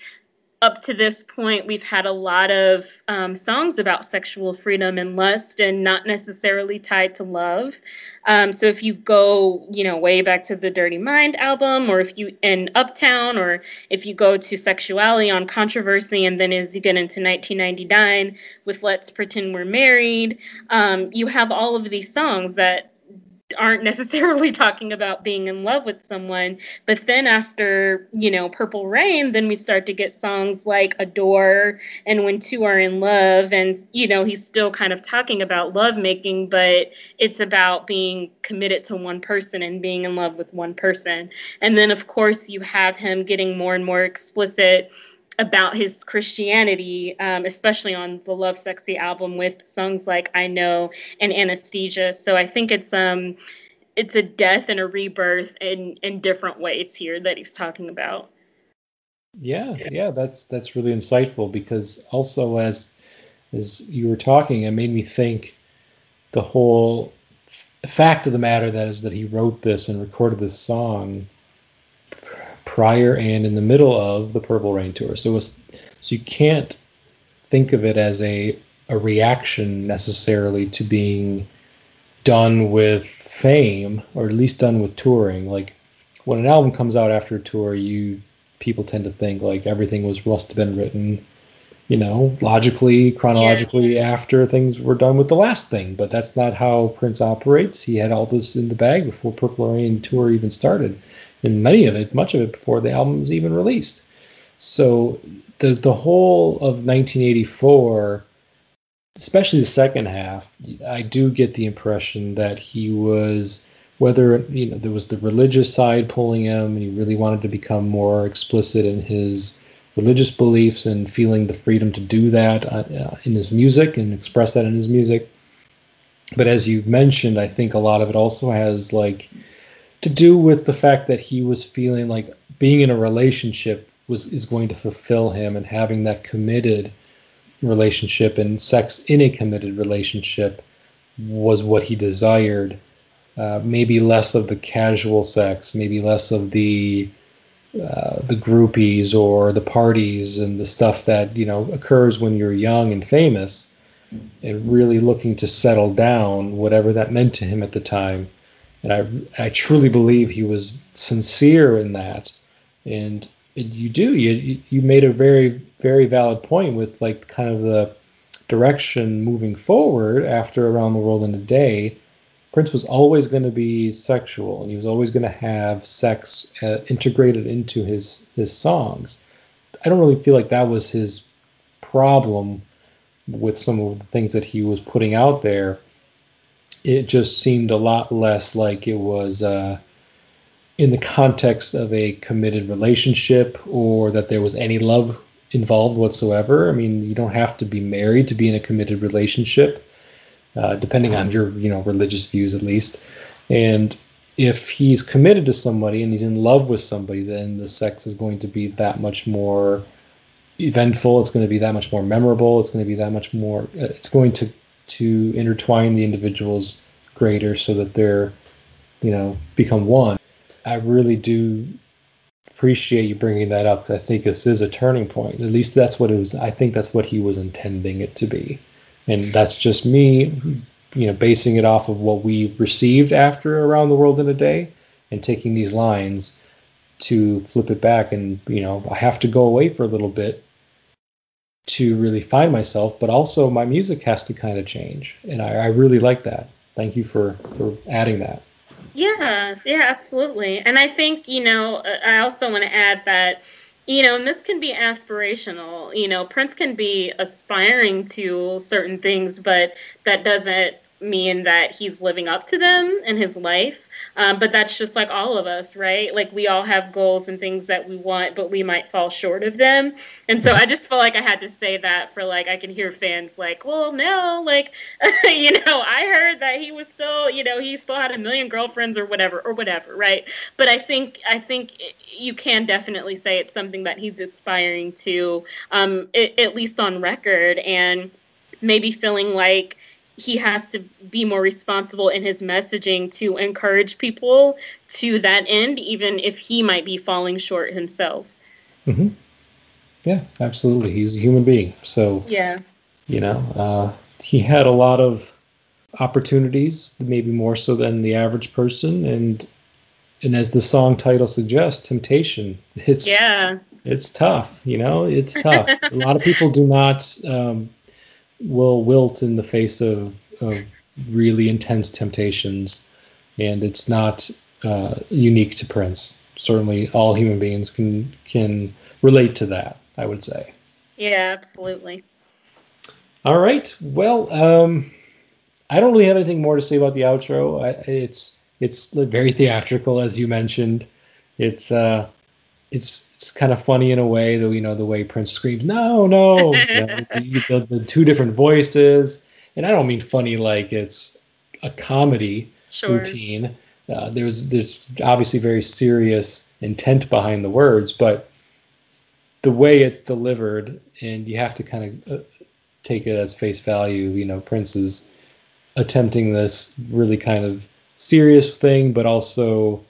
up to this point, we've had a lot of um, songs about sexual freedom and lust, and not necessarily tied to love. Um, so if you go, you know, way back to the Dirty Mind album, or if you in Uptown, or if you go to Sexuality on Controversy, and then as you get into 1999 with Let's Pretend We're Married, um, you have all of these songs that aren't necessarily talking about being in love with someone. But then after, you know, Purple Rain, then we start to get songs like Adore and When Two Are in Love. And, you know, he's still kind of talking about love making, but it's about being committed to one person and being in love with one person. And then, of course, you have him getting more and more explicit about his Christianity, um, especially on the Lovesexy album with songs like I No and Anna Stesia. So I think it's um it's a death and a rebirth in in different ways here that he's talking about. Yeah, yeah, that's that's really insightful because also as as you were talking, it made me think the whole fact of the matter that is that he wrote this and recorded this song prior and in the middle of the Purple Rain tour. So was, so you can't think of it as a a reaction necessarily to being done with fame or at least done with touring. Like when an album comes out after a tour, you people tend to think like everything was must have been written, you know, logically, chronologically yeah. after things were done with the last thing. But that's not how Prince operates. He had all this in the bag before Purple Rain tour even started and many of it, much of it, before the album was even released. So the the whole of 1984, especially the second half, I do get the impression that he was whether you know there was the religious side pulling him, and he really wanted to become more explicit in his religious beliefs and feeling the freedom to do that uh, in his music and express that in his music. But as you've mentioned, I think a lot of it also has like to do with the fact that he was feeling like being in a relationship was is going to fulfill him and having that committed relationship and sex in a committed relationship was what he desired uh, maybe less of the casual sex maybe less of the uh, the groupies or the parties and the stuff that you know occurs when you're young and famous, and really looking to settle down, whatever that meant to him at the time. And I I truly believe he was sincere in that, and you do you you made a very very valid point with like kind of the direction moving forward after around the world in a day. Prince was always going to be sexual and he was always going to have sex uh, integrated into his his songs. I don't really feel like that was his problem with some of the things that he was putting out there it just seemed a lot less like it was uh, in the context of a committed relationship or that there was any love involved whatsoever. I mean, you don't have to be married to be in a committed relationship, uh, depending on your you know religious views at least. And if he's committed to somebody and he's in love with somebody, then the sex is going to be that much more eventful. It's going to be that much more memorable. It's going to be that much more. Uh, it's going to to intertwine the individuals greater so that they're you know become one I really do appreciate you bringing that up. I think this is a turning point. At least that's what it was. I think that's what he was intending it to be, and that's just me, you know, basing it off of what we received after Around the World in a Day, and taking these lines to flip it back. And you know, I have to go away for a little bit to really find myself, but also my music has to kind of change, and I, I really like that. Thank you for for adding that. Yes, yeah, absolutely. And I think, you know, uh, I also want to add that, you know, and this can be aspirational. You know, Prince can be aspiring to certain things, but that doesn't mean that he's living up to them in his life. Um, but that's just like all of us, right? Like we all have goals and things that we want, but we might fall short of them. And so I just felt like I had to say that for like I can hear fans like, well, no, like you know, I heard that he was still, you know, he still had a million girlfriends or whatever or whatever, right? But I think I think you can definitely say it's something that he's aspiring to, um, it, at least on record, and maybe feeling like he has to be more responsible in his messaging to encourage people to that end, even if he might be falling short himself. Mm-hmm. Yeah, absolutely. He's a human being. So, yeah, you know, uh, he had a lot of opportunities, maybe more so than the average person. And, and as the song title suggests, temptation. It's, yeah, it's tough, you know, it's tough. a lot of people do not, um, will wilt in the face of, of really intense temptations, and it's not uh, unique to Prince. Certainly, all human beings can can relate to that. I would say. Yeah, absolutely. All right. Well, um, I don't really have anything more to say about the outro. I, it's it's very theatrical, as you mentioned. It's uh, it's it's kind of funny in a way that you know the way Prince screams no no. You know, the, the, two different voices. And I don't mean funny like it's a comedy sure. routine. Uh, there's there's obviously very serious intent behind the words but the way it's delivered and you have to kind of uh, take it as face value you know Prince is attempting this really kind of serious thing but also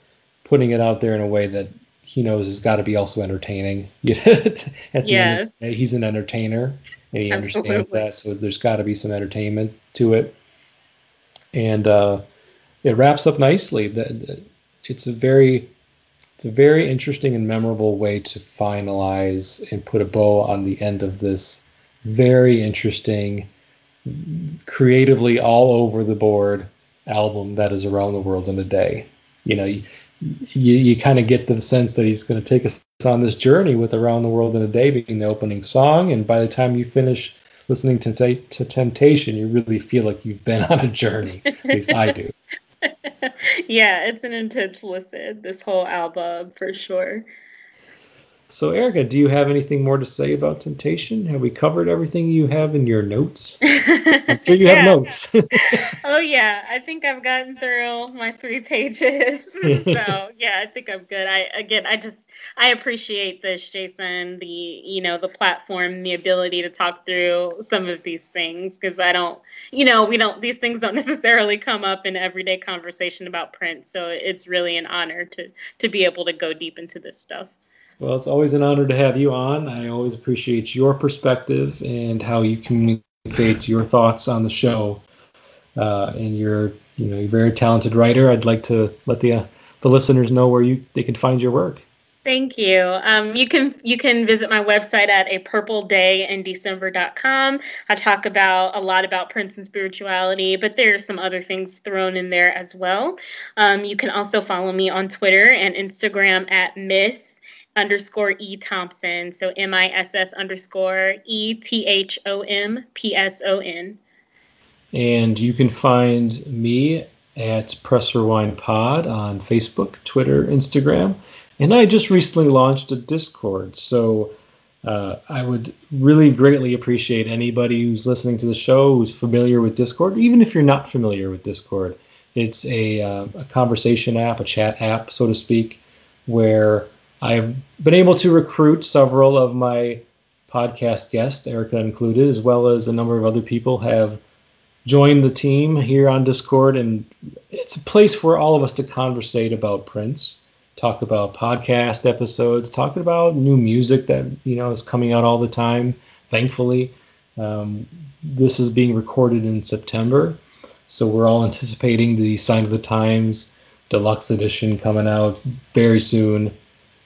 putting it out there in a way that he knows has got to be also entertaining. At yes. End, he's an entertainer and he Absolutely. understands that. So there's got to be some entertainment to it. And uh, it wraps up nicely. It's a very it's a very interesting and memorable way to finalize and put a bow on the end of this very interesting, creatively all over the board album that is around the world in a day. You know, you, you kind of get the sense that he's going to take us on this journey with Around the World in a Day being the opening song. And by the time you finish listening to, to Temptation, you really feel like you've been on a journey. At least I do. yeah, it's an intense listen, this whole album for sure. So, Erica, do you have anything more to say about temptation? Have we covered everything you have in your notes? I'm sure you have notes. oh yeah, I think I've gotten through my three pages. so yeah, I think I'm good. I again, I just I appreciate this, Jason. The you know the platform, the ability to talk through some of these things because I don't, you know, we don't. These things don't necessarily come up in everyday conversation about Prince. So it's really an honor to to be able to go deep into this stuff. Well, it's always an honor to have you on. I always appreciate your perspective and how you communicate your thoughts on the show. Uh, and you're, you know, you're a very talented writer. I'd like to let the uh, the listeners know where you they can find your work. Thank you. Um, you can you can visit my website at a purple day in December.com. I talk about a lot about Prince and spirituality, but there are some other things thrown in there as well. Um, you can also follow me on Twitter and Instagram at Miss underscore E Thompson. So M I S S underscore E T H O M P S O N. And you can find me at Press Rewind Pod on Facebook, Twitter, Instagram. And I just recently launched a Discord. So uh, I would really greatly appreciate anybody who's listening to the show who's familiar with Discord, even if you're not familiar with Discord. It's a, uh, a conversation app, a chat app, so to speak, where I've been able to recruit several of my podcast guests, Erica included, as well as a number of other people have joined the team here on Discord. And it's a place for all of us to conversate about Prince talk about podcast episodes, talking about new music that you know is coming out all the time. Thankfully, um, this is being recorded in September, so we're all anticipating the Sign of the Times deluxe edition coming out very soon.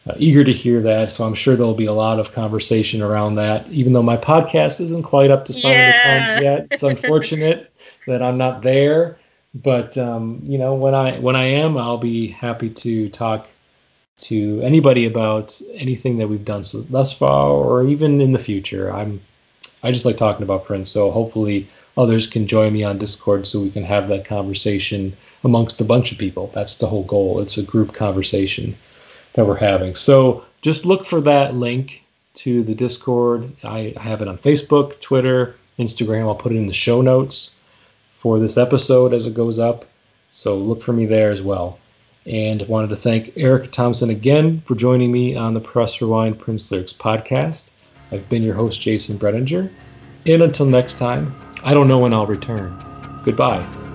Uh, eager to hear that, so I'm sure there'll be a lot of conversation around that. Even though my podcast isn't quite up to Sign yeah. of the Times yet, it's unfortunate that I'm not there. But um, you know, when I when I am, I'll be happy to talk to anybody about anything that we've done so, thus far or even in the future. I'm I just like talking about Prince, so hopefully others can join me on Discord so we can have that conversation amongst a bunch of people. That's the whole goal. It's a group conversation that we're having. So just look for that link to the Discord. I have it on Facebook, Twitter, Instagram. I'll put it in the show notes for this episode as it goes up. So look for me there as well. And wanted to thank Erica Thompson again for joining me on the Press Rewind Prince Lyrics podcast. I've been your host, Jason Bredinger. And until next time, I don't know when I'll return. Goodbye.